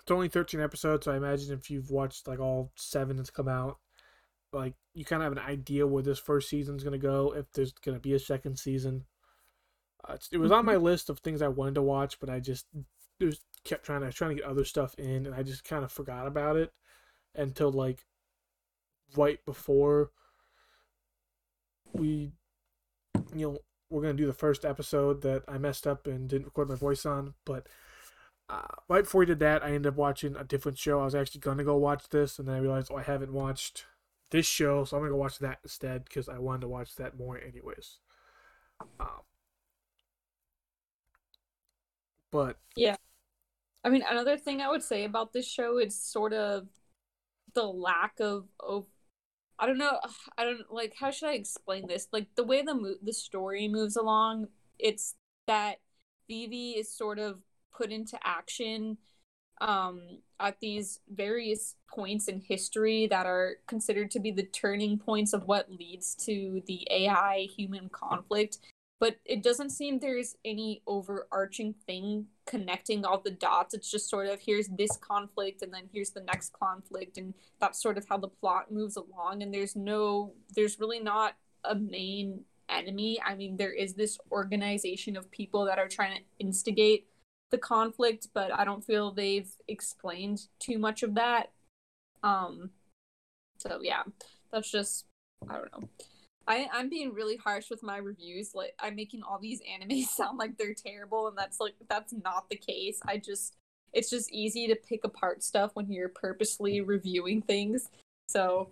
it's only 13 episodes so i imagine if you've watched like all seven that's come out like you kind of have an idea where this first season's going to go if there's going to be a second season uh, it was on my mm-hmm. list of things i wanted to watch but i just just kept trying to trying to get other stuff in and i just kind of forgot about it until like right before we you know we're gonna do the first episode that i messed up and didn't record my voice on but uh, right before we did that i ended up watching a different show i was actually gonna go watch this and then i realized oh i haven't watched this show, so I'm gonna go watch that instead because I wanted to watch that more anyways. Um, but yeah, I mean, another thing I would say about this show is sort of the lack of of I don't know, I don't like how should I explain this? Like the way the mo- the story moves along, it's that Vivy is sort of put into action um, at these various points in history that are considered to be the turning points of what leads to the AI human conflict. But it doesn't seem there's any overarching thing connecting all the dots. It's just sort of here's this conflict and then here's the next conflict. And that's sort of how the plot moves along. And there's no, there's really not a main enemy. I mean, there is this organization of people that are trying to instigate the conflict, but I don't feel they've explained too much of that. Um, so yeah, that's just I don't know. I I'm being really harsh with my reviews. Like I'm making all these animes sound like they're terrible, and that's like that's not the case. I just it's just easy to pick apart stuff when you're purposely reviewing things. So,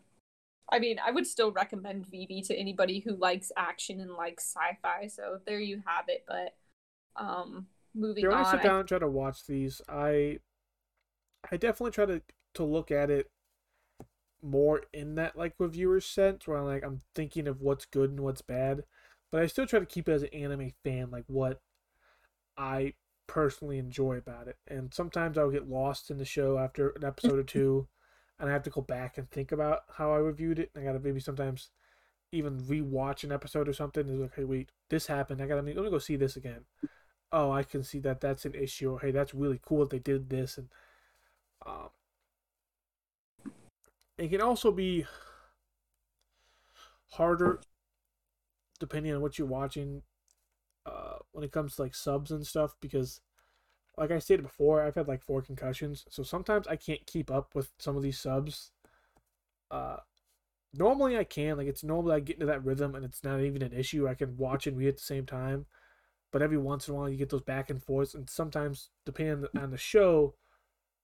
I mean, I would still recommend Vivy to anybody who likes action and likes sci-fi. So there you have it. But um, moving when on. I sit down and try to watch these, I I definitely try to to look at it more in that like reviewer sense where I'm like I'm thinking of what's good and what's bad. But I still try to keep it as an anime fan, like what I personally enjoy about it. And sometimes I'll get lost in the show after an episode or two and I have to go back and think about how I reviewed it. And I gotta maybe sometimes even rewatch an episode or something. It's like, hey, wait, this happened. I gotta let me go see this again oh, I can see that that's an issue, or hey, that's really cool that they did this, and um, it can also be harder depending on what you're watching uh, when it comes to like subs and stuff because like I stated before, I've had like four concussions, so sometimes I can't keep up with some of these subs. Uh, normally I can, like it's normally I get into that rhythm and it's not even an issue. I can watch and read at the same time but every once in a while you get those back and forths, and sometimes depending on the show,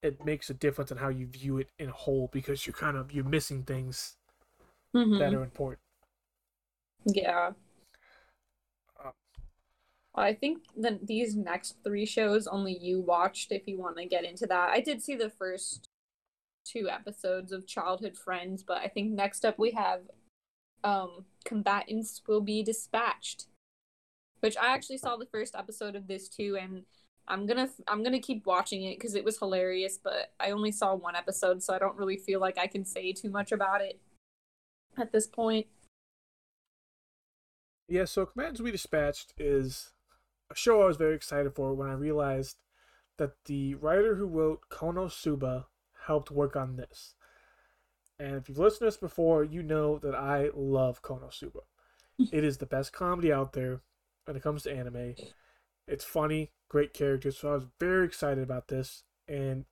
it makes a difference in how you view it in a whole because you're kind of you're missing things mm-hmm. that are important. Yeah. Um, I think that these next three shows only you watched if you want to get into that. I did see the first two episodes of Childhood Friends, but I think next up we have um Combatants Will Be Dispatched which I actually saw the first episode of this too, and I'm gonna I'm gonna keep watching it because it was hilarious. But I only saw one episode, so I don't really feel like I can say too much about it at this point. Yeah, so Commands We Dispatched is a show I was very excited for when I realized that the writer who wrote Konosuba helped work on this. And if you've listened to this before, you know that I love Konosuba. it is the best comedy out there when it comes to anime. It's funny, great characters. So I was very excited about this. And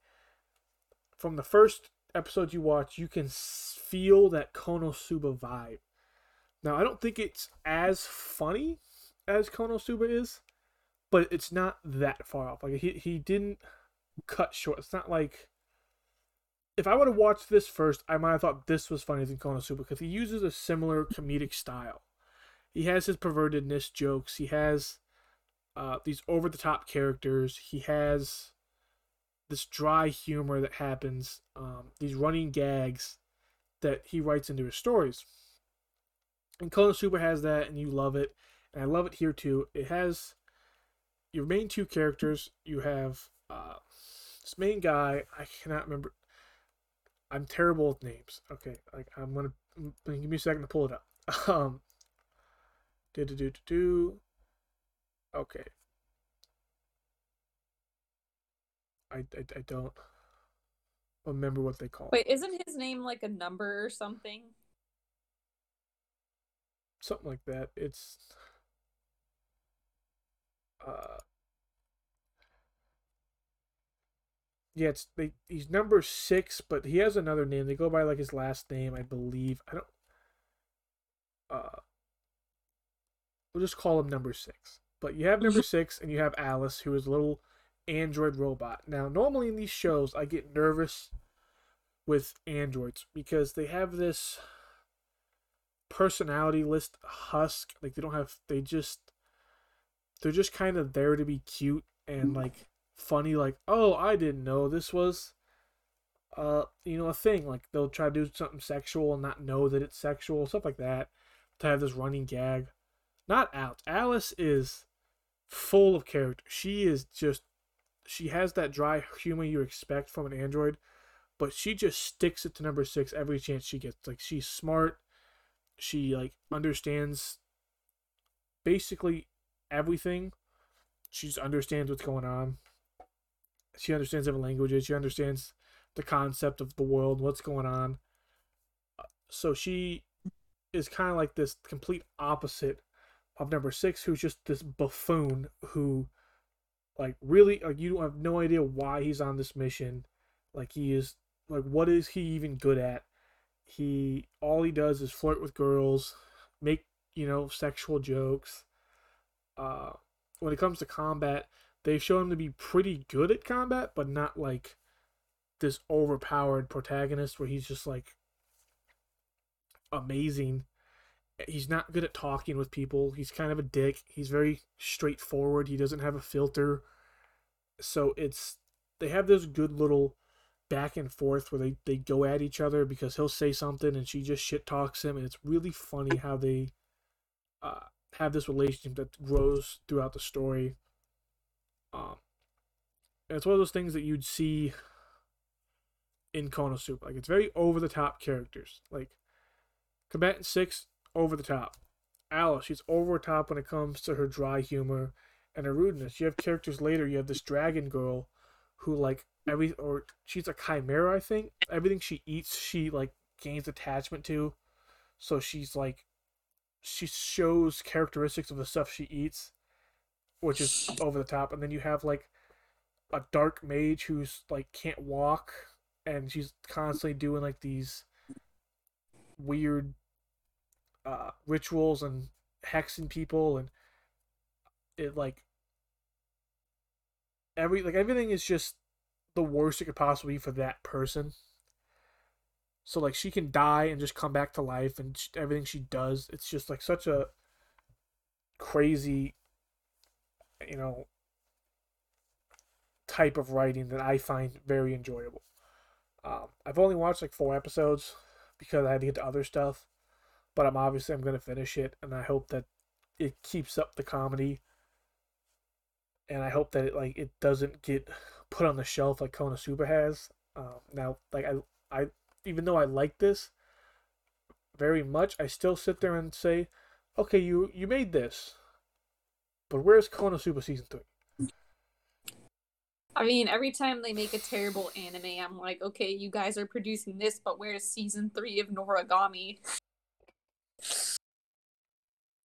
from the first episode you watch, you can feel that Konosuba vibe. Now, I don't think it's as funny as Konosuba is, but it's not that far off. Like he he didn't cut short. It's not like if I would have watched this first, I might have thought this was funnier than Konosuba because he uses a similar comedic style he has his pervertedness jokes. He has uh, these over the top characters. He has this dry humor that happens. Um, these running gags that he writes into his stories. And Konosuba has that, and you love it. And I love it here too. It has your main two characters. You have uh, this main guy, I cannot remember. I'm terrible with names. Okay, like I'm gonna give me a second to pull it up. Um, do do do do do. Okay. I, I, I don't remember what they call. Wait, isn't his name like a number or something? Something like that. It's uh Yeah, it's they, he's number six, but he has another name. They go by like his last name, I believe. I don't. Uh, we'll just call him number six. But you have number six, and you have Alice, who is a little android robot. Now, normally in these shows, I get nervous with androids because they have this personality list husk. Like they don't have. They just. They're just kind of there to be cute and like funny like oh i didn't know this was uh you know a thing like they'll try to do something sexual and not know that it's sexual stuff like that to have this running gag not out. alice is full of character. She is just she has that dry humor you expect from an android but she just sticks it to number six every chance she gets. Like she's smart. She like understands basically everything. She understands what's going on. She understands different languages. She understands the concept of the world, what's going on. So she is kind of like this complete opposite of number six, who's just this buffoon who, like, really, like, you have no idea why he's on this mission. Like, he is, like, what is he even good at? He, all he does is flirt with girls, make, you know, sexual jokes. Uh, when it comes to combat, they've shown him to be pretty good at combat, but not like this overpowered protagonist where he's just like amazing. He's not good at talking with people. He's kind of a dick. He's very straightforward. He doesn't have a filter. So it's they have this good little back and forth where they, they go at each other because he'll say something and she just shit talks him and it's really funny how they uh, have this relationship that grows throughout the story. Um, it's one of those things that you'd see in Konosuba. Like it's very over the top characters. Like Combatant Six, over the top. Alice, she's over the top when it comes to her dry humor and her rudeness. You have characters later. You have this dragon girl, who like every or she's a chimera. I think everything she eats, she like gains attachment to. So she's like, she shows characteristics of the stuff she eats which is over the top, and then you have like a dark mage who's like can't walk, and she's constantly doing like these weird uh, rituals and hexing people, and it like every like everything is just the worst it could possibly be for that person. So like she can die and just come back to life, and she, everything she does, it's just like such a crazy you know, type of writing that I find very enjoyable. Um, I've only watched like four episodes because I had to get to other stuff, but I'm obviously I'm gonna finish it, and I hope that it keeps up the comedy, and I hope that it like it doesn't get put on the shelf like Konosuba has. Um, now, like I, I even though I like this very much, I still sit there and say, okay, you you made this. But where's Konosuba season three? I mean, every time they make a terrible anime, I'm like, okay, you guys are producing this, but where's season three of Noragami?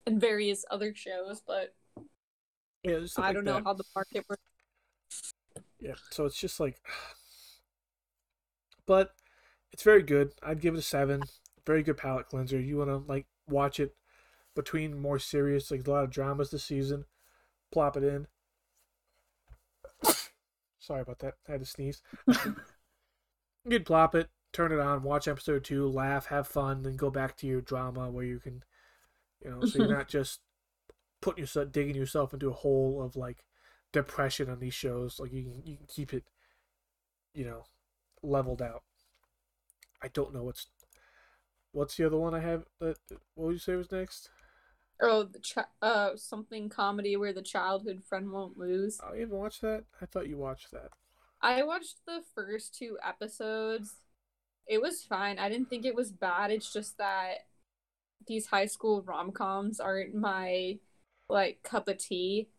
And various other shows, but yeah, I like don't know how the market works. Yeah, so it's just like, but it's very good. I'd give it a seven. Very good palate cleanser. You want to like watch it between more serious, like a lot of dramas this season plop it in. Sorry about that. I had to sneeze. You'd plop it, turn it on, watch episode two, laugh, have fun, then go back to your drama where you can, you know, so you're not just putting yourself, digging yourself into a hole of like depression on these shows. Like you can, you can keep it, you know, leveled out. I don't know what's, what's the other one I have? That what would you say was next? Oh, the chi- uh, something comedy where the childhood friend won't lose. Oh, you haven't watched that? I thought you watched that. I watched the first two episodes. It was fine. I didn't think it was bad. It's just that these high school rom coms aren't my like cup of tea.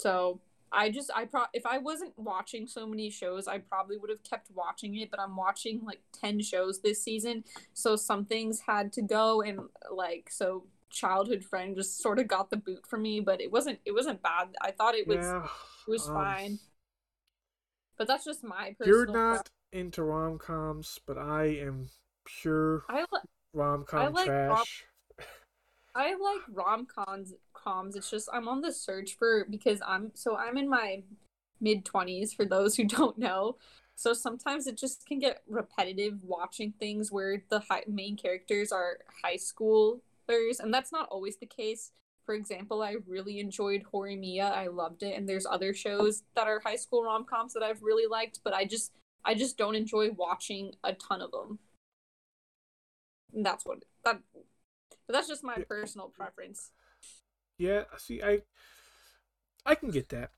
So I just I pro if I wasn't watching so many shows, I probably would have kept watching it. But I'm watching like ten shows this season, so some things had to go, and like so childhood friend just sort of got the boot for me. But it wasn't it wasn't bad. I thought it was yeah, it was um, fine. But that's just my personal. You're not into rom coms, but I am pure I rom com like rom- trash. I like rom coms. Coms. It's just I'm on the search for because I'm so I'm in my mid twenties. For those who don't know, so sometimes it just can get repetitive watching things where the high, main characters are high schoolers, and that's not always the case. For example, I really enjoyed Horimiya. I loved it, and there's other shows that are high school rom coms that I've really liked, but I just I just don't enjoy watching a ton of them. That's what that. But that's just my Yeah. personal preference. Yeah, see, I I can get that.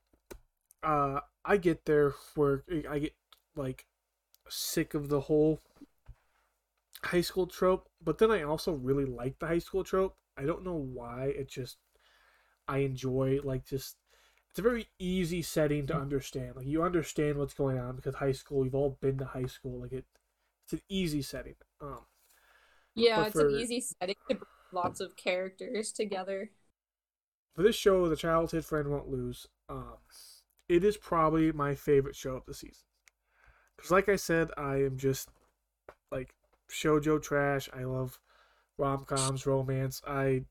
Uh, I get there where I get like sick of the whole high school trope, but then I also really like the high school trope. I don't know why. It just I enjoy like just it's a very easy setting to understand. Like you understand what's going on because high school. We've all been to high school. Like it, it's an easy setting. Um, Yeah, But it's for- an easy setting to bring lots of characters together. for this show, the childhood friend won't lose. Um, it is probably my favorite show of the season. Because, like I said, I am just like shojo trash. I love rom coms, romance. I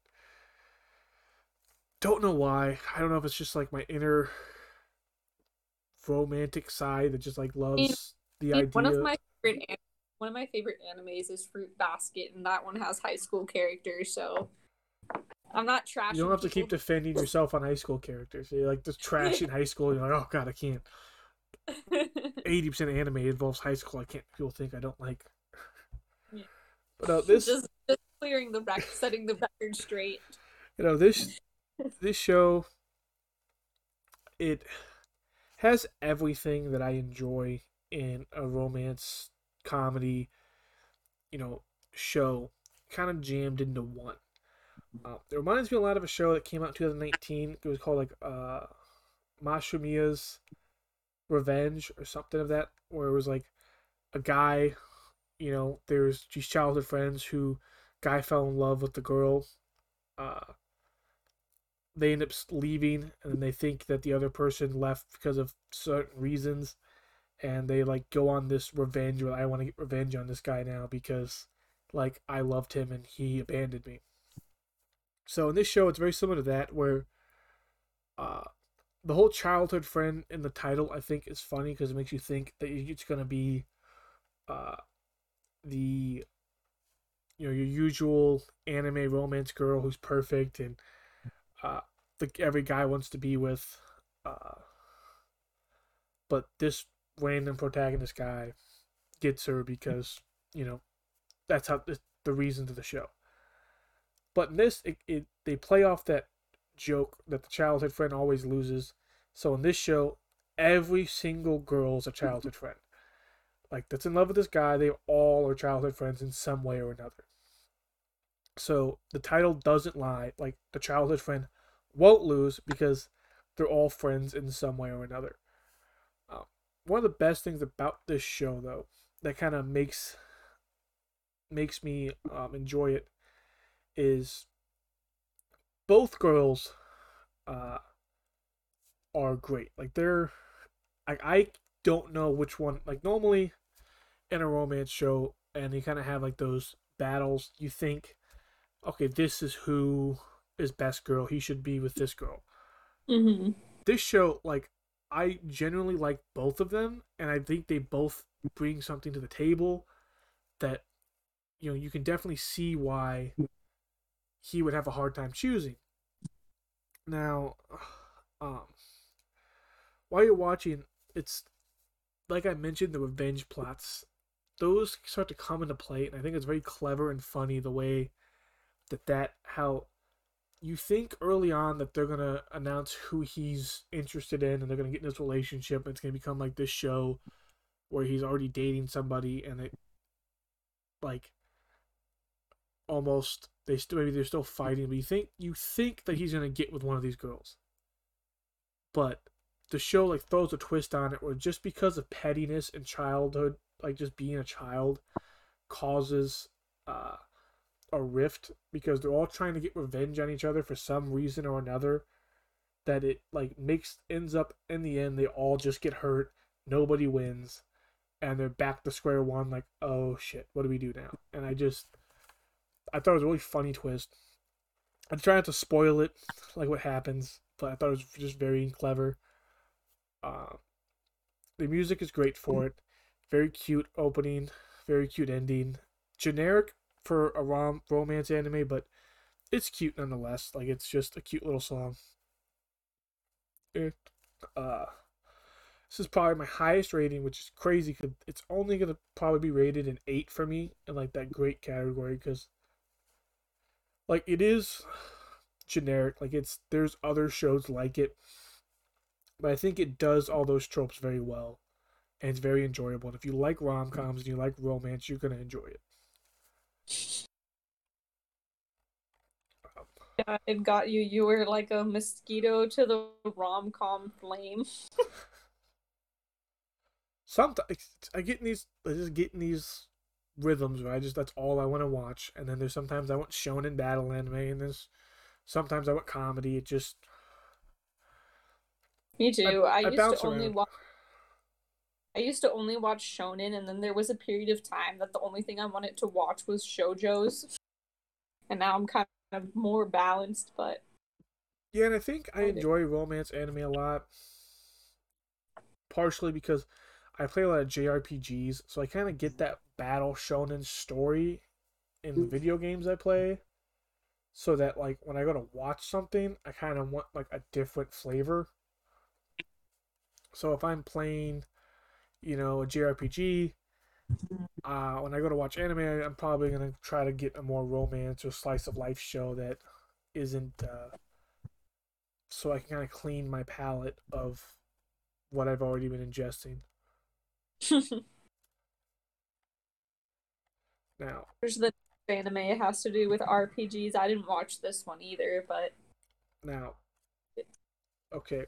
don't know why. I don't know if it's just like my inner romantic side that just like loves the idea. One of my favorite one of my favorite animes is Fruit Basket, and that one has high school characters. So I'm not trashing. you don't have to keep defending yourself on high school characters. You're like just trashing high school. You're like, oh god, I can't. eighty percent of anime involves high school. I can't. People think I don't like. Yeah. But uh, this, just, just clearing the record, setting the record straight. you know, this this show, it has everything that I enjoy in a romance comedy, you know, show, kind of jammed into one. Uh, it reminds me a lot of a show that came out in 2019. It was called like uh, Mashumiya's Revenge or something of that, where it was like a guy, you know, there's these childhood friends who guy fell in love with the girl. Uh, they end up leaving, and then they think that the other person left because of certain reasons, and they like go on this revenge. I want to get revenge on this guy now because, like, I loved him and he abandoned me. So in this show, it's very similar to that, where uh, the whole childhood friend in the title I think is funny because it makes you think that it's gonna be uh, the you know your usual anime romance girl who's perfect and uh, the every guy wants to be with, uh, but this random protagonist guy gets her because you know that's how the, the reasons of the show. But in this, it, it they play off that joke that the childhood friend always loses. So in this show, every single girl's a childhood friend. Like that's in love with this guy, they all are childhood friends in some way or another. So the title doesn't lie. Like the childhood friend won't lose because they're all friends in some way or another. One of the best things about this show, though, that kind of makes makes me um, enjoy it, is both girls uh, are great. Like they're, I I don't know which one. Like normally, in a romance show, and you kind of have like those battles. You think, okay, this is who is best girl. He should be with this girl. Mm-hmm. This show, like, I genuinely like both of them, and I think they both bring something to the table that, you know, you can definitely see why he would have a hard time choosing. Now, um, while you're watching, it's like I mentioned the revenge plots. Those start to come into play, and I think it's very clever and funny the way that that how you think early on that they're gonna announce who he's interested in and they're gonna get in this relationship and it's gonna become like this show where he's already dating somebody and it like almost they still maybe they're still fighting but you think you think that he's gonna get with one of these girls. But the show like throws a twist on it where just because of pettiness and childhood like just being a child causes uh a rift because they're all trying to get revenge on each other for some reason or another that it like makes ends up in the end they all just get hurt nobody wins and they're back to square one like oh shit what do we do now? And i just i thought it was a really funny twist. I'm trying not to spoil it like what happens but i thought it was just very clever. Uh, the music is great for it. Very cute opening very cute ending. Generic for a rom- romance anime, but it's cute nonetheless. Like it's just a cute little song. It, uh, this is probably my highest rating, which is crazy because it's only gonna probably be rated an eight for me in like that great category because, like, it is generic. Like it's there's other shows like it, but I think it does all those tropes very well, and it's very enjoyable. And if you like rom coms and you like romance, you're gonna enjoy it. It got you. You were like a mosquito to the rom com flame. Sometimes I get in these, I just get in these rhythms where I just that's all I want to watch, and then there's sometimes I want shonen battle anime, and there's sometimes I want comedy. It just me too. I, I, I used to only watch. I used to only watch shonen, and then there was a period of time that the only thing I wanted to watch was shojo's, and now I'm kind of more balanced. But yeah, and I think I enjoy romance anime a lot, partially because I play a lot of JRPGs, so I kind of get that battle shonen story in the mm. video games I play. So that like when I go to watch something, I kind of want like a different flavor. So if I'm playing you know, a JRPG. Uh, when I go to watch anime, I'm probably gonna try to get a more romance or slice of life show that isn't, uh, so I can kind of clean my palate of what I've already been ingesting. now, there's the anime it has to do with RPGs. I didn't watch this one either, but now, okay,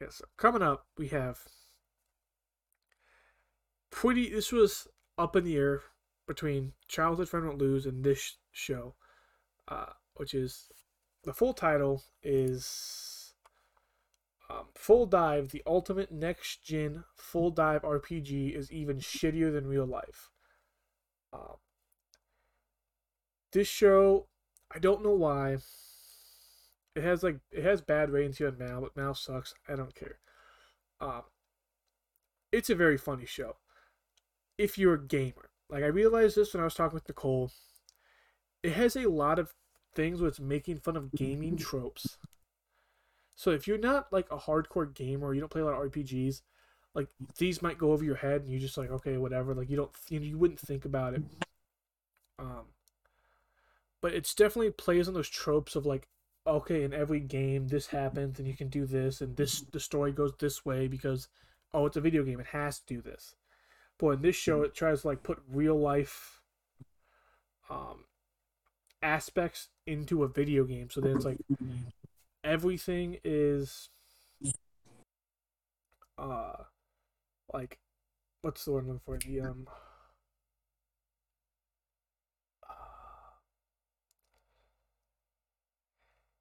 yes, coming up we have pretty. This was up in the air between Childhood Friend Won't Lose and this show, uh, which is the full title is um, Full Dive: The Ultimate Next Gen Full Dive RPG is even shittier than real life. Um, this show, I don't know why. It has like it has bad ratings here on MAL, but MAL sucks. I don't care. Um, it's a very funny show if you're a gamer. Like I realized this when I was talking with Nicole. It has a lot of things where it's making fun of gaming tropes. So if you're not like a hardcore gamer, or you don't play a lot of RPGs, like these might go over your head, and you're just like, okay, whatever. Like you don't, you, know, you wouldn't think about it. Um, but it's definitely plays on those tropes of like, okay, in every game this happens, and you can do this, and this the story goes this way because, oh, it's a video game, it has to do this. But in this show, it tries to like put real life um, aspects into a video game, so then it's like everything is uh like what's the word I'm looking for? The um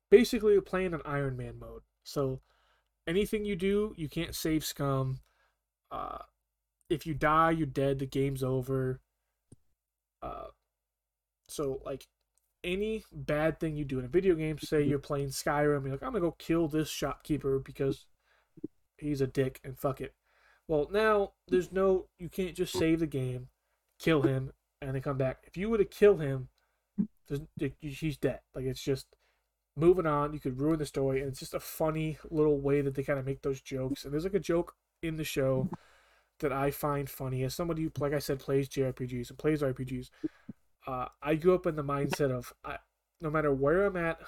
basically you're playing an Iron Man mode. So anything you do, you can't save scum. Uh, if you die, you're dead. The game's over. Uh, so like any bad thing you do in a video game, say you're playing Skyrim, you're like, I'm gonna go kill this shopkeeper because he's a dick and fuck it. Well, now there's no, you can't just save the game, kill him, and then come back. If you were to kill him, he's dead. Like it's just moving on. You could ruin the story, and it's just a funny little way that they kind of make those jokes. And there's like a joke in the show that I find funny as somebody who, like I said, plays JRPGs and plays RPGs. Uh, I grew up in the mindset of I, no matter where I'm at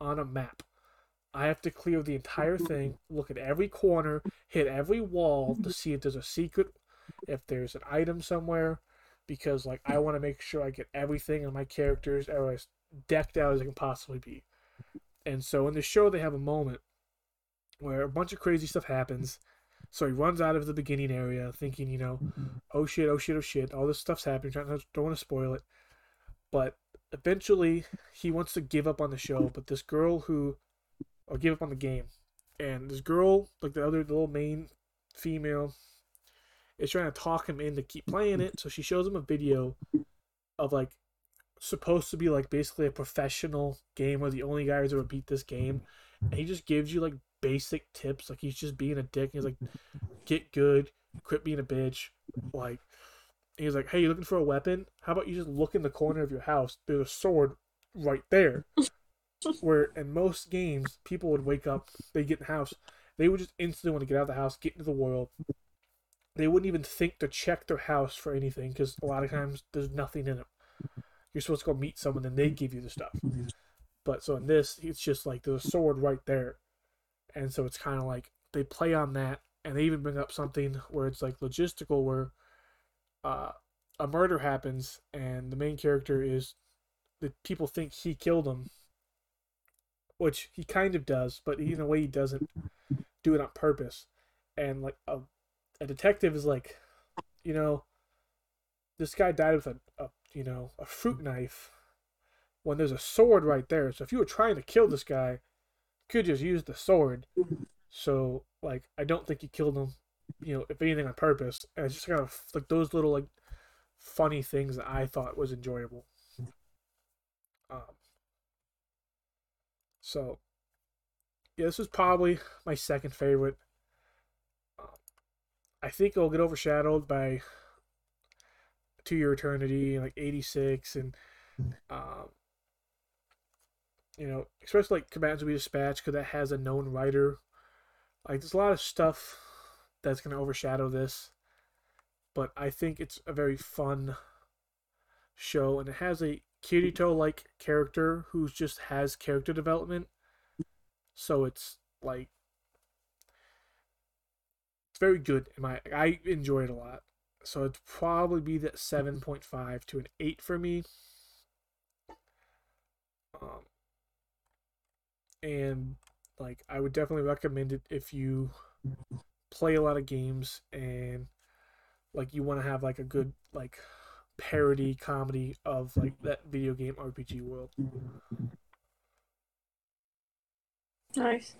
on a map. I have to clear the entire thing, look at every corner, hit every wall to see if there's a secret, if there's an item somewhere, because like I want to make sure I get everything and my characters are as decked out as they can possibly be. And so in the show, they have a moment where a bunch of crazy stuff happens. So he runs out of the beginning area, thinking, you know, mm-hmm. oh shit, oh shit, oh shit, all this stuff's happening. Don't want to spoil it, but eventually he wants to give up on the show. But this girl who, or give up on the game, and this girl, like the other the little main female, is trying to talk him in to keep playing it. So she shows him a video of like supposed to be like basically a professional game where the only guy who's ever beat this game. And he just gives you like basic tips. Like he's just being a dick. He's like, get good, quit being a bitch. Like he's like, hey, you looking for a weapon? How about you just look in the corner of your house? There's a sword right there. Where in most games, people would wake up, they get in the house, they would just instantly want to get out of the house, get into the world. They wouldn't even think to check their house for anything because a lot of times there's nothing in it. You're supposed to go meet someone and they give you the stuff. But so in this, it's just like there's a sword right there. And so it's kind of like they play on that and they even bring up something where it's like logistical where uh, a murder happens and the main character is the people think he killed him which he kind of does but in a way he doesn't do it on purpose. And like a, a detective is like you know this guy died with a, a you know a fruit knife when there's a sword right there. So if you were trying to kill this guy could just use the sword so like i don't think you killed him you know, if anything on purpose. And it's just kind of like those little like funny things that I thought was enjoyable. Um, so yeah, this was probably my second favorite. Um, I think it'll get overshadowed by To Your Eternity like '86 and um, you know, especially like Combatants Will Be Dispatched because that has a known writer. Like there's a lot of stuff that's going to overshadow this. But I think it's a very fun show, and it has a Kirito like character who just has character development. So it's like it's very good in my I enjoy it a lot. So it'd probably be that seven point five to an eight for me. Um and like I would definitely recommend it if you play a lot of games and like you want to have like a good like parody comedy of like that video game RPG world. Nice.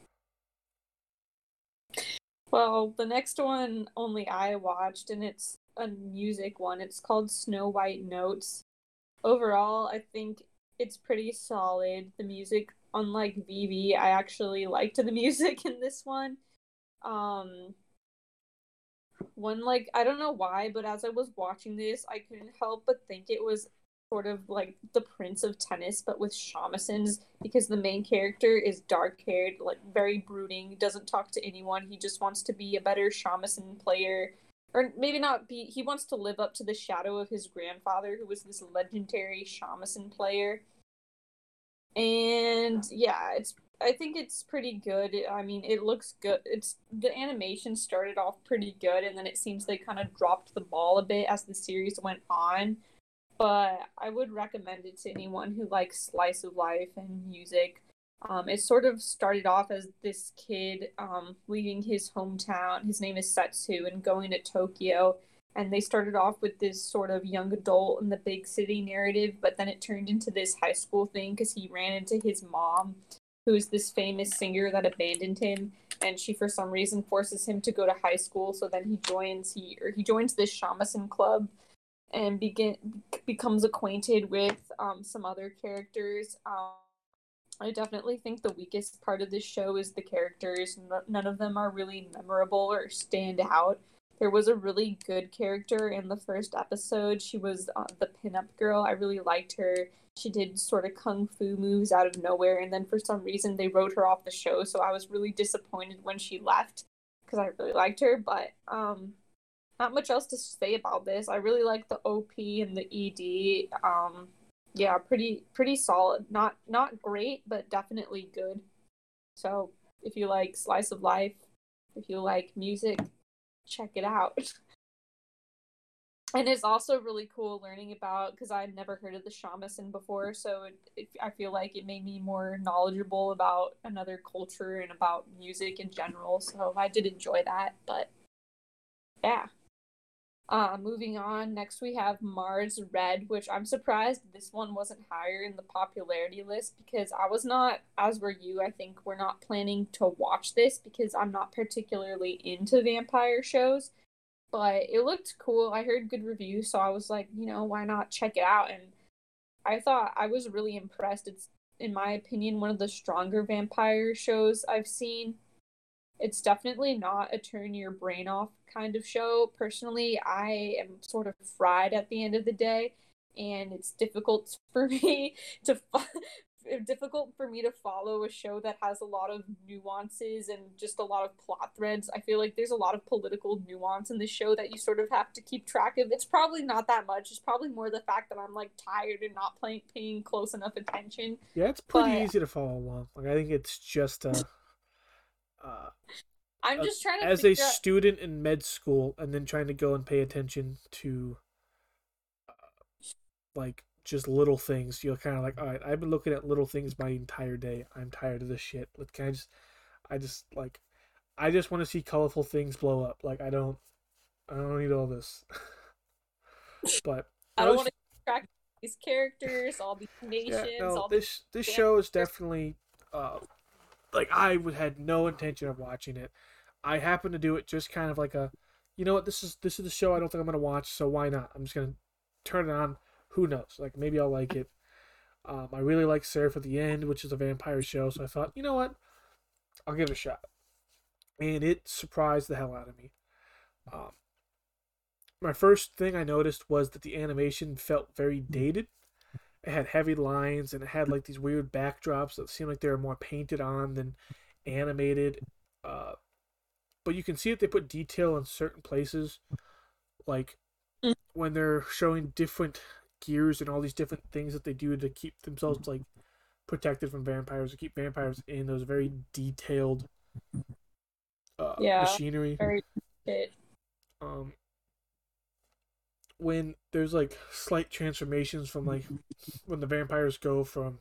Well, the next one only I watched, and it's a music one. It's called Snow White Notes. Overall, I think it's pretty solid. The music, unlike Vivy, I actually liked the music in this one. Um, one like I don't know why, but as I was watching this, I couldn't help but think it was sort of like the Prince of Tennis, but with shamans, because the main character is dark haired, like very brooding, doesn't talk to anyone. He just wants to be a better shamisen player. Or maybe not be, he wants to live up to the shadow of his grandfather, who was this legendary shamisen player. And yeah, it's I think it's pretty good. I mean, it looks good. It's the animation started off pretty good, and then it seems they kind of dropped the ball a bit as the series went on. But I would recommend it to anyone who likes slice of life and music. Um, it sort of started off as this kid um, leaving his hometown. His name is Setsu, and going to Tokyo. And they started off with this sort of young adult in the big city narrative, but then it turned into this high school thing because he ran into his mom who's this famous singer that abandoned him and she for some reason forces him to go to high school so then he joins he or he joins this shamisen club and begin becomes acquainted with um, some other characters. Um, i definitely think the weakest part of this show is the characters. None of them are really memorable or stand out there was a really good character in the first episode. She was uh, the pinup girl. I really liked her. She did sort of kung fu moves out of nowhere and then for some reason they wrote her off the show so i was really disappointed when she left because i really liked her but um not much else to say about this. I really like the op and the ed um Yeah, pretty pretty solid. Not not great, but definitely good. So if you like slice of life, if you like music, check it out. and it's also really cool learning about because I'd never heard of the shamisen before, so it, it, I feel like it made me more knowledgeable about another culture and about music in general. So I did enjoy that, but yeah. Uh, moving on, next we have Mars Red, which I'm surprised this one wasn't higher in the popularity list because I was not, as were you, I think we're not planning to watch this because I'm not particularly into vampire shows but it looked cool. I heard good reviews, so I was like, you know, why not check it out? And I thought I was really impressed. It's, in my opinion, one of the stronger vampire shows I've seen. It's definitely not a turn your brain off kind of show. Personally, I am sort of fried at the end of the day, and it's difficult for me to difficult for me to follow a show that has a lot of nuances and just a lot of plot threads. I feel like there's a lot of political nuance in the show that you sort of have to keep track of. It's probably not that much. It's probably more the fact that I'm like tired and not playing, paying close enough attention. Yeah, it's pretty but... easy to follow along. Like I think it's just a. Uh, I'm just trying to. As a out... student in med school, and then trying to go and pay attention to, uh, like just little things. You're kind of like, all right, I've been looking at little things my entire day. I'm tired of this shit. Like, can I just, I just like, I just want to see colorful things blow up. Like, I don't, I don't need all this. but I don't want to track these characters, all these nations. Yeah, no, all this this show is definitely, uh, like I had no intention of watching it. I happened to do it just kind of like a, you know what, this is this is the show I don't think I'm gonna watch, so why not? I'm just gonna turn it on who knows? Like maybe I'll like it. Um, I really like Seraph of the End, which is a vampire show, so I thought, you know what, I'll give it a shot. And it surprised the hell out of me. Um, my first thing I noticed was that the animation felt very dated. It had heavy lines and it had like these weird backdrops that seemed like they were more painted on than animated. Uh, but you can see that they put detail in certain places, like mm. when they're showing different gears and all these different things that they do to keep themselves like protected from vampires to keep vampires in those very detailed uh, yeah, machinery. Very um, when there's like slight transformations from like when the vampires go from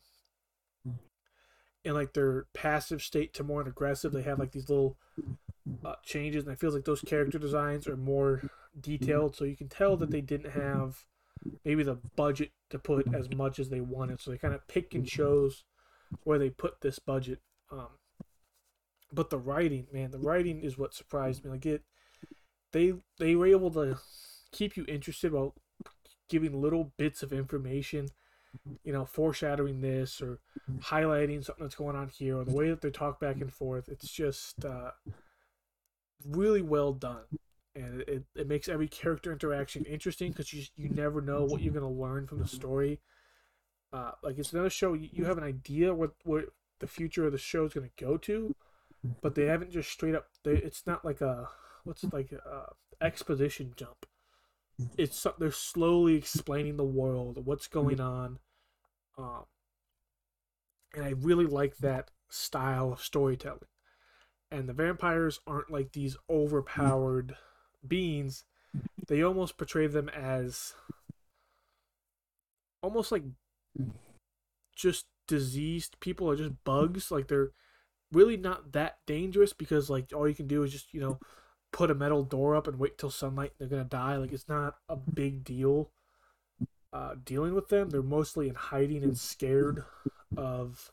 in like their passive state to more aggressive, they have like these little uh, changes, and it feels like those character designs are more detailed, so you can tell that they didn't have maybe the budget to put as much as they wanted. So they kind of pick and chose where they put this budget. Um, but the writing, man, the writing is what surprised me. Like it, they they were able to keep you interested while giving little bits of information, you know, foreshadowing this or highlighting something that's going on here, or the way that they talk back and forth. It's just uh, really well done and it, it makes every character interaction interesting because you you never know what you're gonna learn from the story. Uh, like it's another show you, you have an idea what what the future of the show is gonna go to, but they haven't just straight up. They, it's not like a what's it like a exposition jump. It's they're slowly explaining the world, what's mm-hmm. going on, um, and I really like mm-hmm. that style of storytelling. And the vampires aren't like these mm-hmm. overpowered beings, they almost portray them as almost like just diseased people or just bugs. Like they're really not that dangerous because like all you can do is just you know put a metal door up and wait till sunlight they're gonna die. Like it's not a big deal uh, dealing with them. They're mostly in hiding and scared of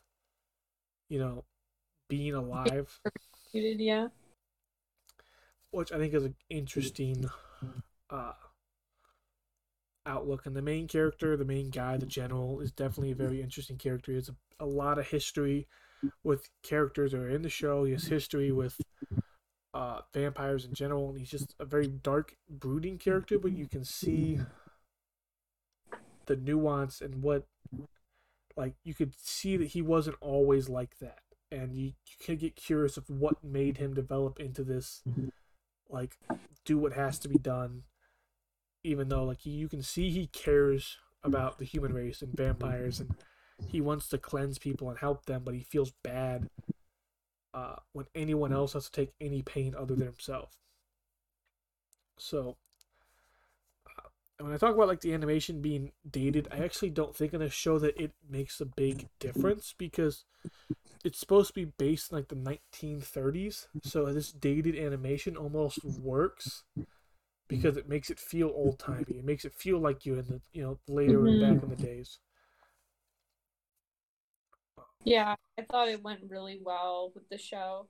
you know being alive. Yeah which I think is an interesting uh, outlook. And the main character, the main guy, the general, is definitely a very interesting character. He has a, a lot of history with characters that are in the show. He has history with uh, vampires in general, and he's just a very dark, brooding character. But you can see the nuance and what, like, you could see that he wasn't always like that, and you, you can get curious of what made him develop into this like do what has to be done even though like you can see he cares about the human race and vampires, and he wants to cleanse people and help them, but he feels bad uh, when anyone else has to take any pain other than himself. So, uh, when I talk about like the animation being dated, I actually don't think in a show that it makes a big difference because it's supposed to be based in like the 1930s. So this dated animation almost works because it makes it feel old timey. It makes it feel like you in the you know later mm-hmm. and back in the days. Yeah, I thought it went really well with the show.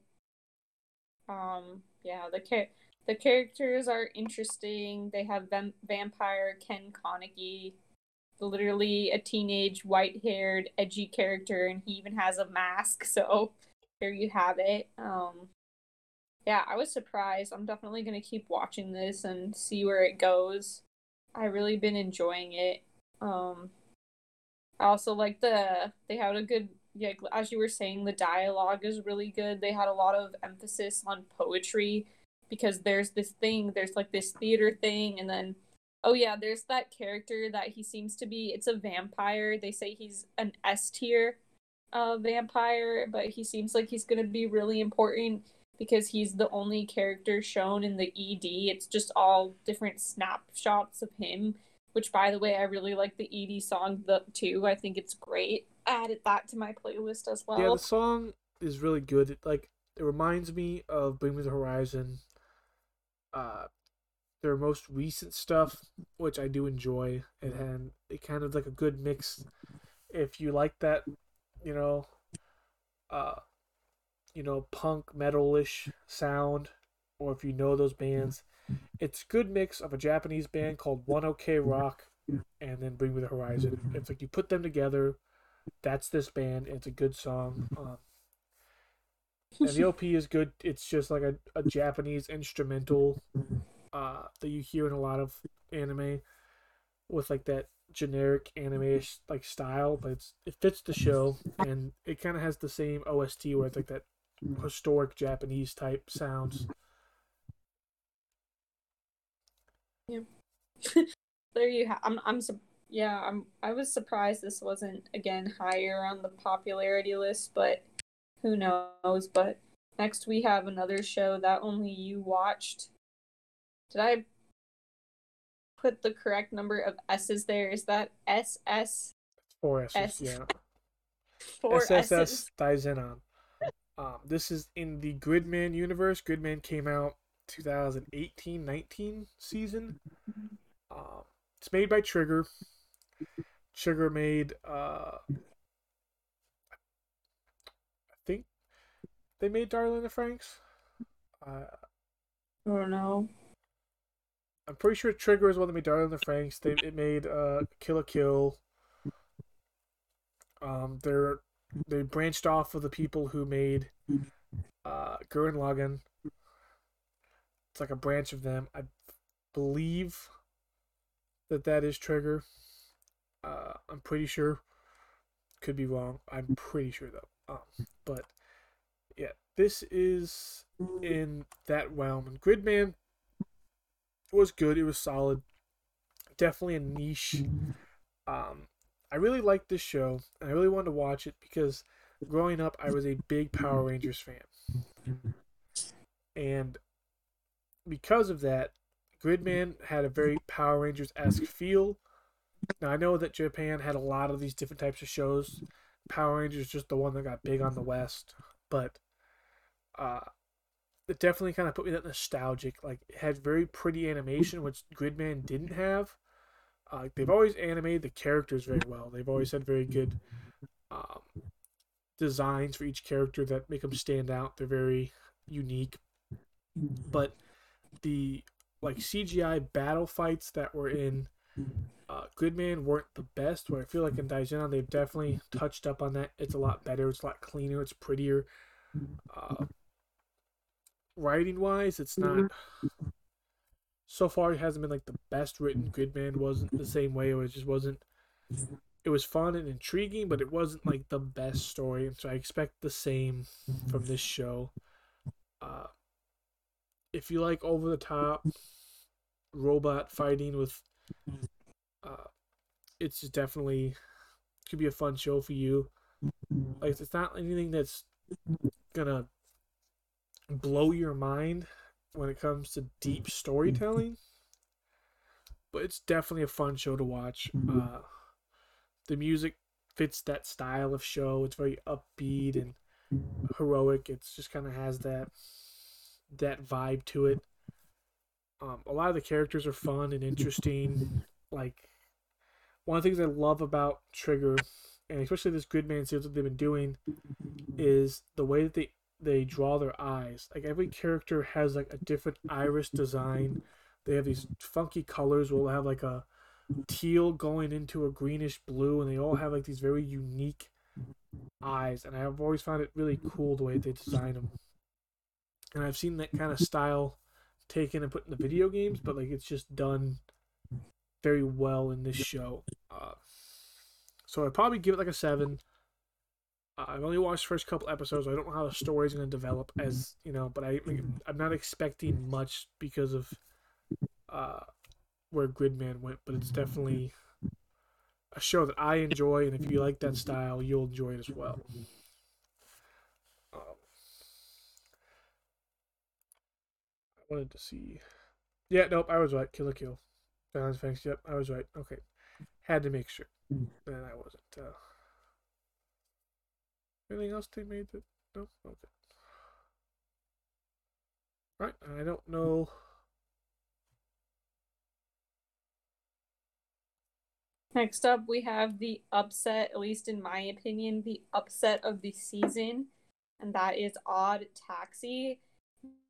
Um, yeah, the char- the characters are interesting. They have vam- vampire Ken Konagi, literally a teenage white-haired edgy character, and he even has a mask. So there you have it. Um, yeah, I was surprised. I'm definitely gonna keep watching this and see where it goes. I really been enjoying it. Um, I also like the they had a good yeah, as you were saying, the dialogue is really good. They had a lot of emphasis on poetry because there's this thing, there's like this theater thing, and then oh yeah, there's that character that he seems to be. It's a vampire. They say he's an S tier uh, vampire, but he seems like he's gonna be really important because he's the only character shown in the ED. It's just all different snapshots of him. Which, by the way, I really like the ED song the too. I think it's great added that to my playlist as well. Yeah, the song is really good. It, like it reminds me of Bring Me the Horizon. Uh, their most recent stuff, which I do enjoy, and, and it kind of like a good mix. If you like that, you know, uh, you know, punk metalish sound, or if you know those bands, it's good mix of a Japanese band called One OK Rock, and then Bring Me the Horizon. It's like you put them together that's this band. It's a good song. Um, and the OP is good. It's just like a, a Japanese instrumental uh, that you hear in a lot of anime with like that generic anime like style, but it fits the show and it kind of has the same OST where it's like that historic Japanese type sounds. Yeah. there you have. I'm I'm yeah, I'm I was surprised this wasn't again higher on the popularity list, but who knows? But next we have another show that only you watched. Did I put the correct number of S's there? Is that SS? Four S's, S- yeah. Four SSS S's. Dynazenon. Um, this is in the Gridman universe. Gridman came out 2018-19 season. Um, it's made by Trigger. Trigger made uh I think they made Darling the Franxx. Uh, I don't know. I'm pretty sure Trigger is one that made Darling the Franxx. They it made uh Kill la Kill. Um they're they branched off of the people who made uh Gurren Lagann. It's like a branch of them. I believe that that is Trigger. Uh, I'm pretty sure. Could be wrong. I'm pretty sure though. Um, but yeah, this is in that realm. And Gridman was good. It was solid. Definitely a niche. Um, I really liked this show. And I really wanted to watch it because growing up, I was a big Power Rangers fan. And because of that, Gridman had a very Power Rangers esque feel. Now I know that Japan had a lot of these different types of shows. Power Rangers just the one that got big on the West, but uh, it definitely kind of put me that nostalgic. Like it had very pretty animation, which Gridman didn't have. Uh, they've always animated the characters very well. They've always had very good um, designs for each character that make them stand out. They're very unique. But the like CGI battle fights that were in uh, Gridman weren't the best. Where I feel like in Dynazenon they've definitely touched up on that. It's a lot better. It's a lot cleaner. It's prettier. Uh, writing wise, it's not. So far, it hasn't been like the best written. Gridman wasn't the same way. It just wasn't. It was fun and intriguing, but it wasn't like the best story. And so I expect the same from this show. Uh, if you like over the top robot fighting with uh, it's definitely could be a fun show for you. Like it's not anything that's gonna blow your mind when it comes to deep storytelling, but it's definitely a fun show to watch. Uh, the music fits that style of show. It's very upbeat and heroic. It's just kind of has that that vibe to it. Um, a lot of the characters are fun and interesting. Like one of the things I love about Trigger, and especially this Gridman series that they've been doing, is the way that they they draw their eyes. Like every character has like a different iris design. They have these funky colors. We'll have like a teal going into a greenish blue, and they all have like these very unique eyes. And I've always found it really cool the way they design them. And I've seen that kind of style taken and put in the video games, but like it's just done very well in this show. Uh, so I'd probably give it like a seven. Uh, I've only watched the first couple episodes. So I don't know how the story's going to develop, as you know, but I I'm not expecting much because of uh, where Gridman went. But it's definitely a show that I enjoy, and if you like that style, you'll enjoy it as well. Um, I wanted to see. Yeah, nope, I was right. Kill la Kill. Balance thanks. Yep, I was right. Okay, had to make sure that I wasn't. Uh... Anything else they made that? Nope. Okay. Right. I don't know. Next up, we have the upset, at least in my opinion, the upset of the season, and that is Odd Taxi.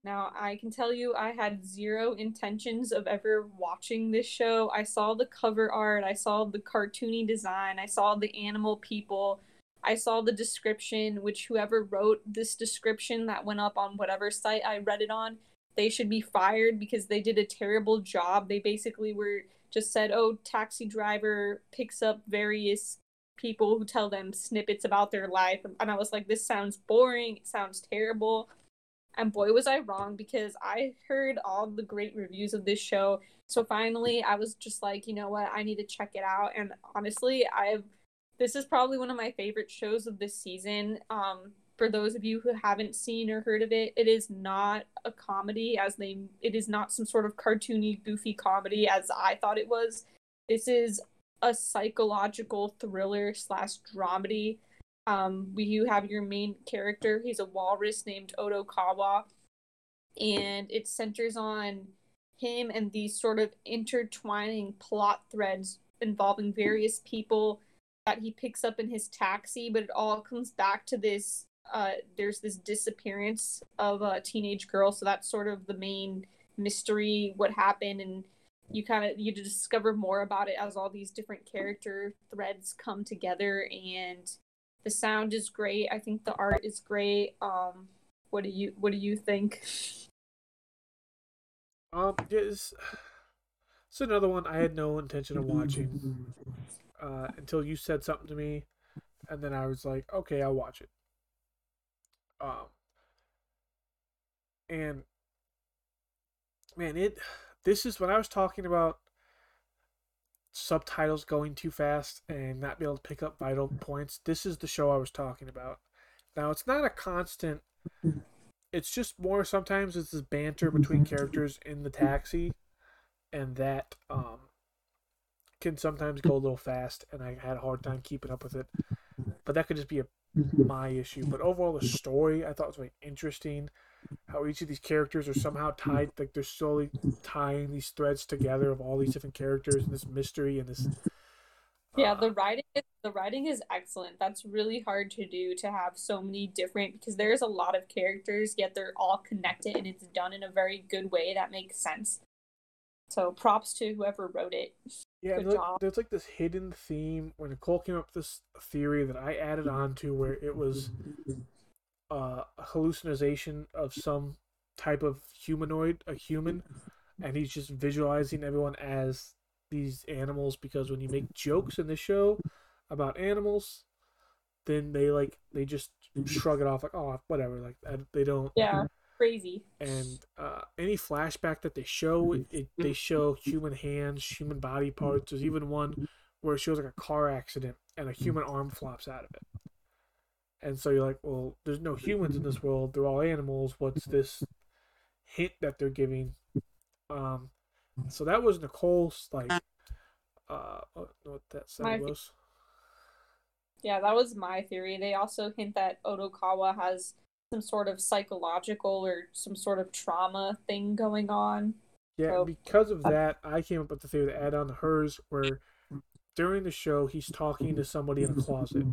Now, I can tell you, I had zero intentions of ever watching this show. I saw the cover art, I saw the cartoony design, I saw the animal people, I saw the description, which whoever wrote this description that went up on whatever site I read it on, they should be fired because they did a terrible job. They basically were just said, oh, taxi driver picks up various people who tell them snippets about their life. And I was like, this sounds boring. It sounds terrible. And boy, was I wrong because I heard all the great reviews of this show. So finally, I was just like, you know what? I need to check it out. And honestly, I've this is probably one of my favorite shows of this season. Um, for those of you who haven't seen or heard of it, it is not a comedy as they it is not some sort of cartoony goofy comedy as I thought it was. This is a psychological thriller slash dramedy. Um, we you have your main character. He's a walrus named Odokawa, and it centers on him and these sort of intertwining plot threads involving various people that he picks up in his taxi. But it all comes back to this uh, there's this disappearance of a teenage girl, so that's sort of the main mystery, what happened, and you kind of you discover more about it as all these different character threads come together, and the sound is great. I think the art is great. Um, what do you what do you think? Um, it's, it's another one I had no intention of watching uh, until you said something to me, and then I was like, okay, I'll watch it. Um, and man, it this is when I was talking about subtitles going too fast and not be able to pick up vital points. This is the show I was talking about. Now it's not a constant. It's just more sometimes it's this banter between characters in the taxi, and that um can sometimes go a little fast, and I had a hard time keeping up with it. But that could just be a my issue. But overall, the story I thought was very interesting. How each of these characters are somehow tied, like they're slowly tying these threads together of all these different characters and this mystery and this. Yeah, uh, the writing the writing is excellent. That's really hard to do to have so many different because there's a lot of characters yet they're all connected and it's done in a very good way that makes sense. So props to whoever wrote it. Yeah, there's, there's, like this hidden theme when Nicole came up with this theory that I added on to where it was uh, a hallucination of some type of humanoid, a human, and he's just visualizing everyone as these animals because when you make jokes in the show about animals, then they like they just shrug it off like oh whatever like they don't yeah crazy. And uh, any flashback that they show, it, they show human hands, human body parts. There's even one where it shows like a car accident and a human arm flops out of it. And so you're like, well, there's no humans in this world. They're all animals. What's this hint that they're giving? Um, so that was Nicole's like, uh, what, that sound My- was. Yeah, that was my theory. They also hint that Odokawa has some sort of psychological or some sort of trauma thing going on. Yeah, So- because of that, I came up with the theory to add on to hers, where during the show he's talking to somebody in a closet,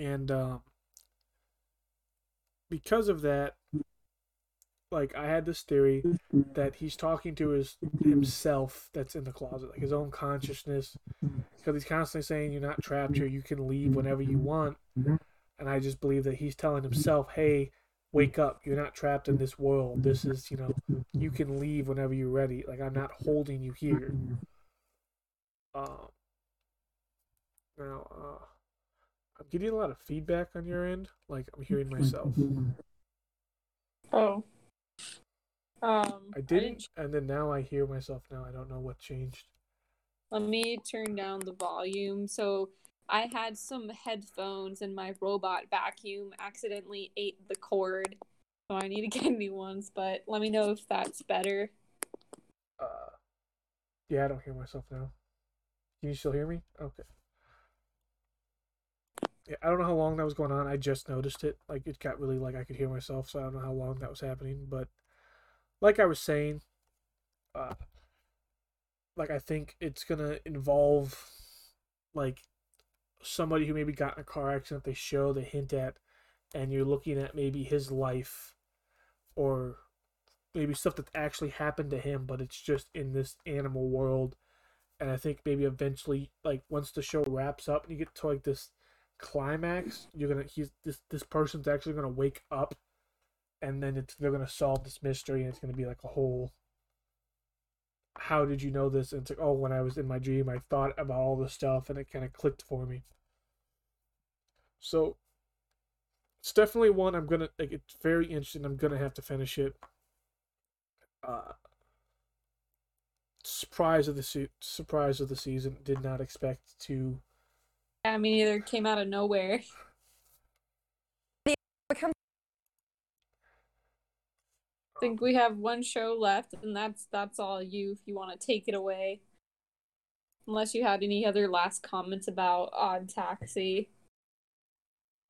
and um, because of that, like I had this theory that he's talking to his himself that's in the closet, like his own consciousness, because he's constantly saying you're not trapped here, you can leave whenever you want, and I just believe that he's telling himself, hey. Wake up! You're not trapped in this world. This is, you know, you can leave whenever you're ready. Like I'm not holding you here. Um. Now, uh, I'm getting a lot of feedback on your end. Like I'm hearing myself. Oh. Um, I didn't didn't, and then now I hear myself. Now I don't know what changed. Let me turn down the volume. So I had some headphones and my robot vacuum accidentally ate the cord. So I need to get new ones, but let me know if that's better. Uh, yeah, I don't hear myself now. Can you still hear me? Okay. I don't know how long that was going on. I just noticed it. Like it got really like I could hear myself, so I don't know how long that was happening. But like I was saying, uh, like I think it's gonna involve like somebody who maybe got in a car accident. They show, they hint at, and you're looking at maybe his life, or maybe stuff that actually happened to him, but it's just in this animal world. And I think maybe eventually, like once the show wraps up and you get to like this climax, you're gonna he's this this person's actually gonna wake up, and then it's they're gonna solve this mystery, and it's gonna be like a whole. How did you know this? And it's like, oh, when I was in my dream, I thought about all this stuff, and it kind of clicked for me. So, it's definitely one I'm gonna like. It's very interesting. I'm gonna have to finish it uh, surprise of the se- surprise of the season. Did not expect to. Yeah, me neither. It Came out of nowhere. I think we have one show left, and that's that's all you. If you want to take it away, unless you had any other last comments about Odd Taxi,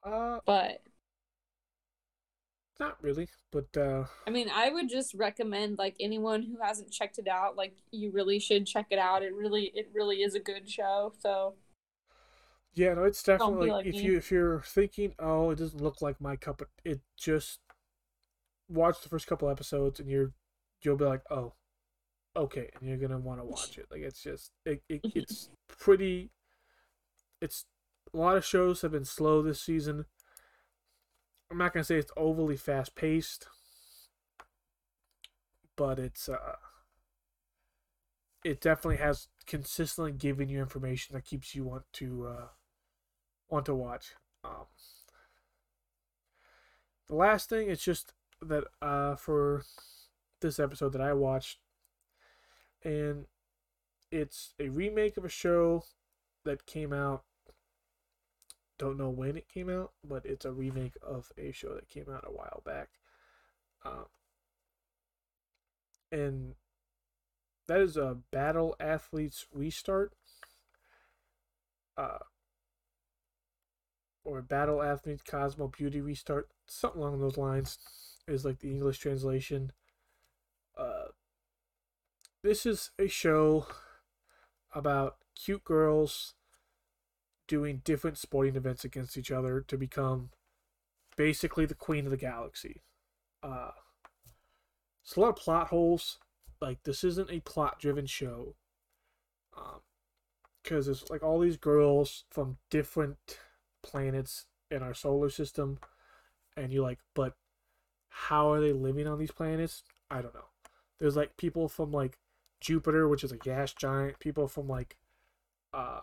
Uh, but not really, but uh, I mean, I would just recommend like anyone who hasn't checked it out, like you really should check it out. It really, it really is a good show. So yeah, no, it's definitely like if me. you if you're thinking, oh, it doesn't look like my cup, of, it just watch the first couple episodes and you're you'll be like, oh, okay, and you're gonna want to watch it. Like it's just it, it it's pretty. It's a lot of shows have been slow this season. I'm not gonna say it's overly fast paced, but it's uh, it definitely has consistently given you information that keeps you want to uh, want to watch. Um, the last thing, it's just that uh, for this episode that I watched, and it's a remake of a show that came out. Don't know when it came out, but it's a remake of a show that came out a while back. Um, and that is a Battle Athletes Restart. Uh, or Battle Athletes Cosmo Beauty Restart. Something along those lines is like the English translation. Uh, this is a show about cute girls doing different sporting events against each other to become basically the queen of the galaxy. Uh, it's a lot of plot holes. Like this isn't a plot-driven show. Um, because it's like all these girls from different planets in our solar system, and you're like, but how are they living on these planets? I don't know. There's like people from like Jupiter, which is a gas giant. People from like uh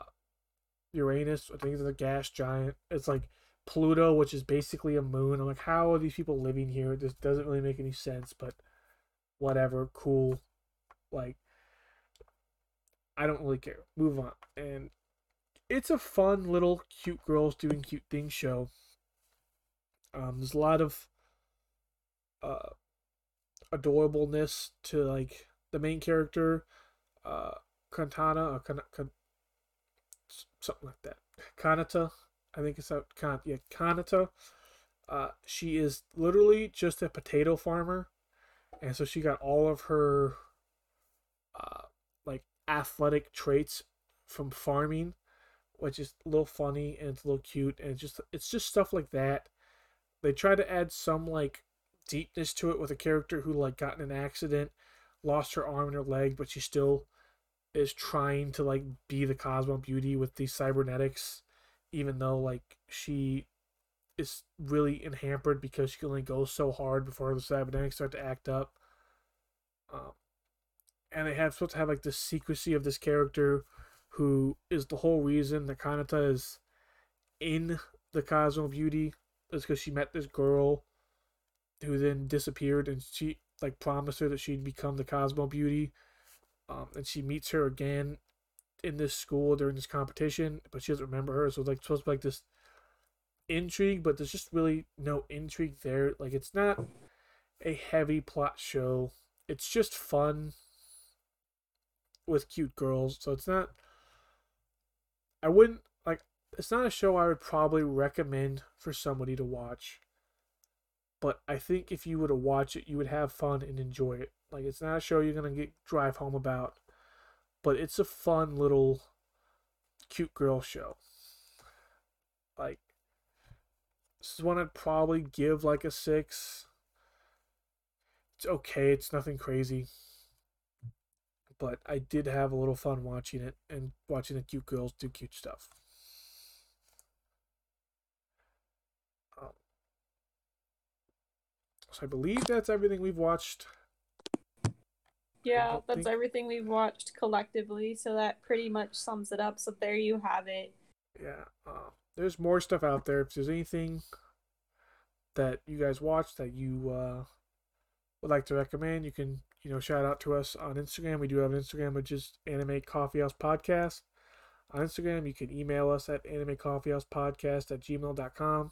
Uranus, I think is a gas giant. It's like Pluto, which is basically a moon. I'm like, how are these people living here? This doesn't really make any sense, but whatever, cool. Like I don't really care. Move on. And it's a fun little cute girls doing cute things show. Um, there's a lot of uh, adorableness to like the main character, uh, Kantana, or Kan- Kan- something like that. Kanata, I think it's out. Kan- yeah, Kanata. Uh, she is literally just a potato farmer, and so she got all of her, uh, like athletic traits from farming, which is a little funny and it's a little cute, and it's just it's just stuff like that. They try to add some like deepness to it with a character who like got in an accident, lost her arm and her leg, but she still is trying to like be the Cosmo Beauty with these cybernetics, even though like she is really hampered because she can only go so hard before the cybernetics start to act up. Um, and they have supposed to have like the secrecy of this character who is the whole reason that Kanata is in the Cosmo Beauty is because she met this girl who then disappeared and she like promised her that she'd become the Cosmo Beauty. Um, and she meets her again in this school during this competition, but she doesn't remember her. So it's like supposed to be like this intrigue, but there's just really no intrigue there. Like it's not a heavy plot show. It's just fun with cute girls. So it's not I wouldn't like it's not a show I would probably recommend for somebody to watch. But I think if you were to watch it, you would have fun and enjoy it. Like it's not a show you're gonna get drive home about, but it's a fun little cute girl show. Like this is one I'd probably give like a six. It's okay, it's nothing crazy. But I did have a little fun watching it and watching the cute girls do cute stuff. Um, so I believe that's everything we've watched. Yeah, that's think- everything we've watched collectively, so that pretty much sums it up. So there you have it. Yeah, uh, there's more stuff out there. If there's anything that you guys watch that you uh, would like to recommend, you can you know shout out to us on Instagram. We do have an Instagram which is Anime Coffeehouse Podcast. On Instagram, you can email us at Anime Coffee House Podcast at gmail.com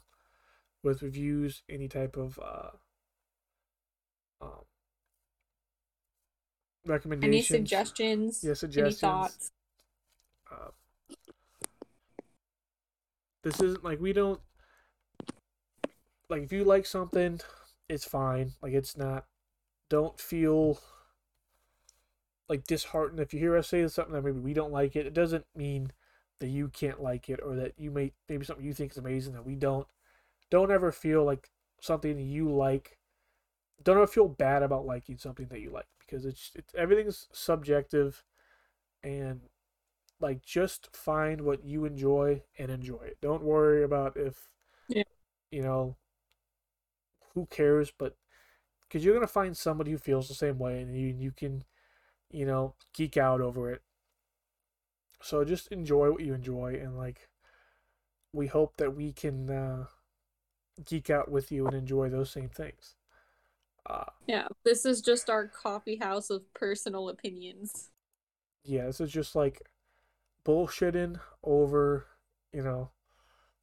with reviews, any type of uh, um, Any suggestions? Yeah, suggestions. Any thoughts? uh, this isn't like we don't like if you like something it's fine like it's not don't feel like disheartened if you hear us say something that maybe we don't like it it doesn't mean that you can't like it or that you may maybe something you think is amazing that we don't don't ever feel like something you like don't ever feel bad about liking something that you like because it's, it's everything's subjective and like just find what you enjoy and enjoy it. Don't worry about if Yeah. you know who cares, but because you're gonna find somebody who feels the same way, and you you can you know geek out over it. So just enjoy what you enjoy, and like we hope that we can uh, geek out with you and enjoy those same things. Uh, Yeah, this is just our coffee house of personal opinions. yeah, this is just like bullshitting over, you know,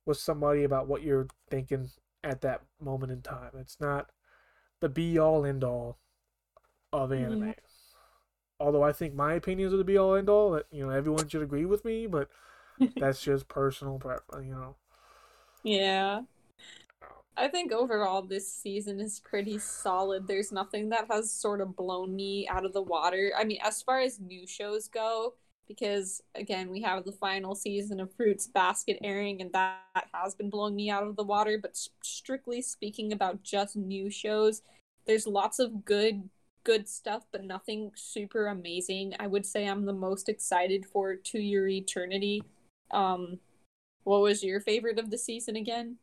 with somebody about what you're thinking at that moment in time. It's not the be all end all of mm-hmm. anime. Yeah. Although I think my opinions are the be all end all, that you know everyone should agree with me, but that's just personal preference, you know. Yeah. Oh. I think overall this season is pretty solid. There's nothing that has sort of blown me out of the water. I mean, as far as new shows go, because again, we have the final season of Fruits Basket airing, and that has been blowing me out of the water. But s- strictly speaking about just new shows, there's lots of good good stuff, but nothing super amazing. I would say I'm the most excited for To Your Eternity. Um, what was your favorite of the season again?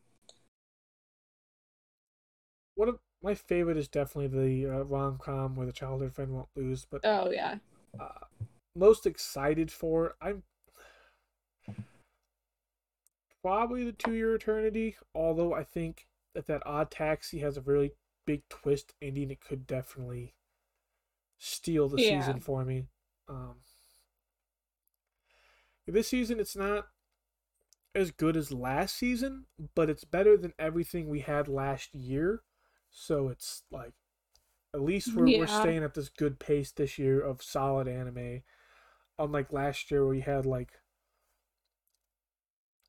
One of my favorite is definitely the uh, rom com where the childhood friend won't lose, but Oh yeah. uh, most excited for I'm probably the To Your Eternity. Although I think that that odd taxi has a really big twist ending, it could definitely steal the Yeah. season for me. Um, This season, it's not as good as last season, but it's better than everything we had last year. So it's like, at least we're, we're staying at this good pace this year of solid anime. Unlike last year, where we had like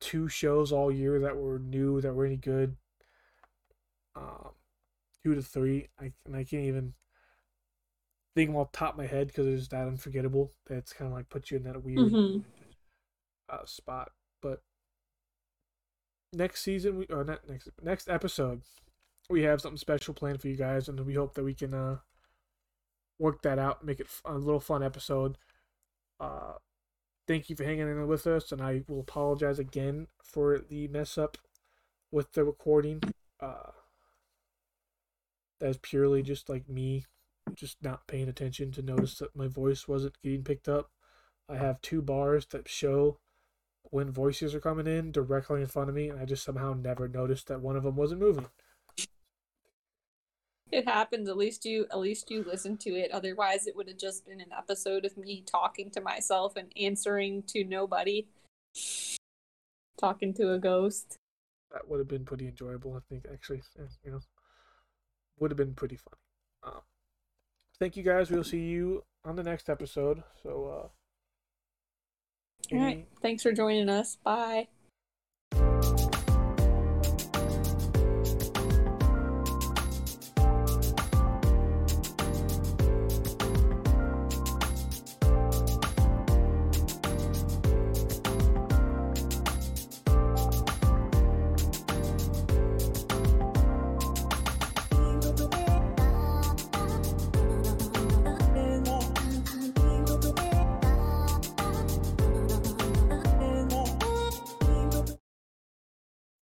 two shows all year that were new, that were any good. Um, two to three. I and I can't even think them off the top of my head because it's that unforgettable. That's kind of like puts you in that weird hmm uh, spot. But next season, we or not next next episode, we have something special planned for you guys, and we hope that we can uh, work that out, make it a little fun episode. Uh, thank you for hanging in with us, and I will apologize again for the mess up with the recording. Uh, that's purely just like me, just not paying attention to notice that my voice wasn't getting picked up. I have two bars that show when voices are coming in directly in front of me, and I just somehow never noticed that one of them wasn't moving. It happens. At least you, at least you listened to it. Otherwise, it would have just been an episode of me talking to myself and answering to nobody, talking to a ghost. That would have been pretty enjoyable, I think. Actually, you know, would have been pretty fun. Um, thank you guys. We'll see you on the next episode. So, uh, All right. Thanks for joining us. Bye.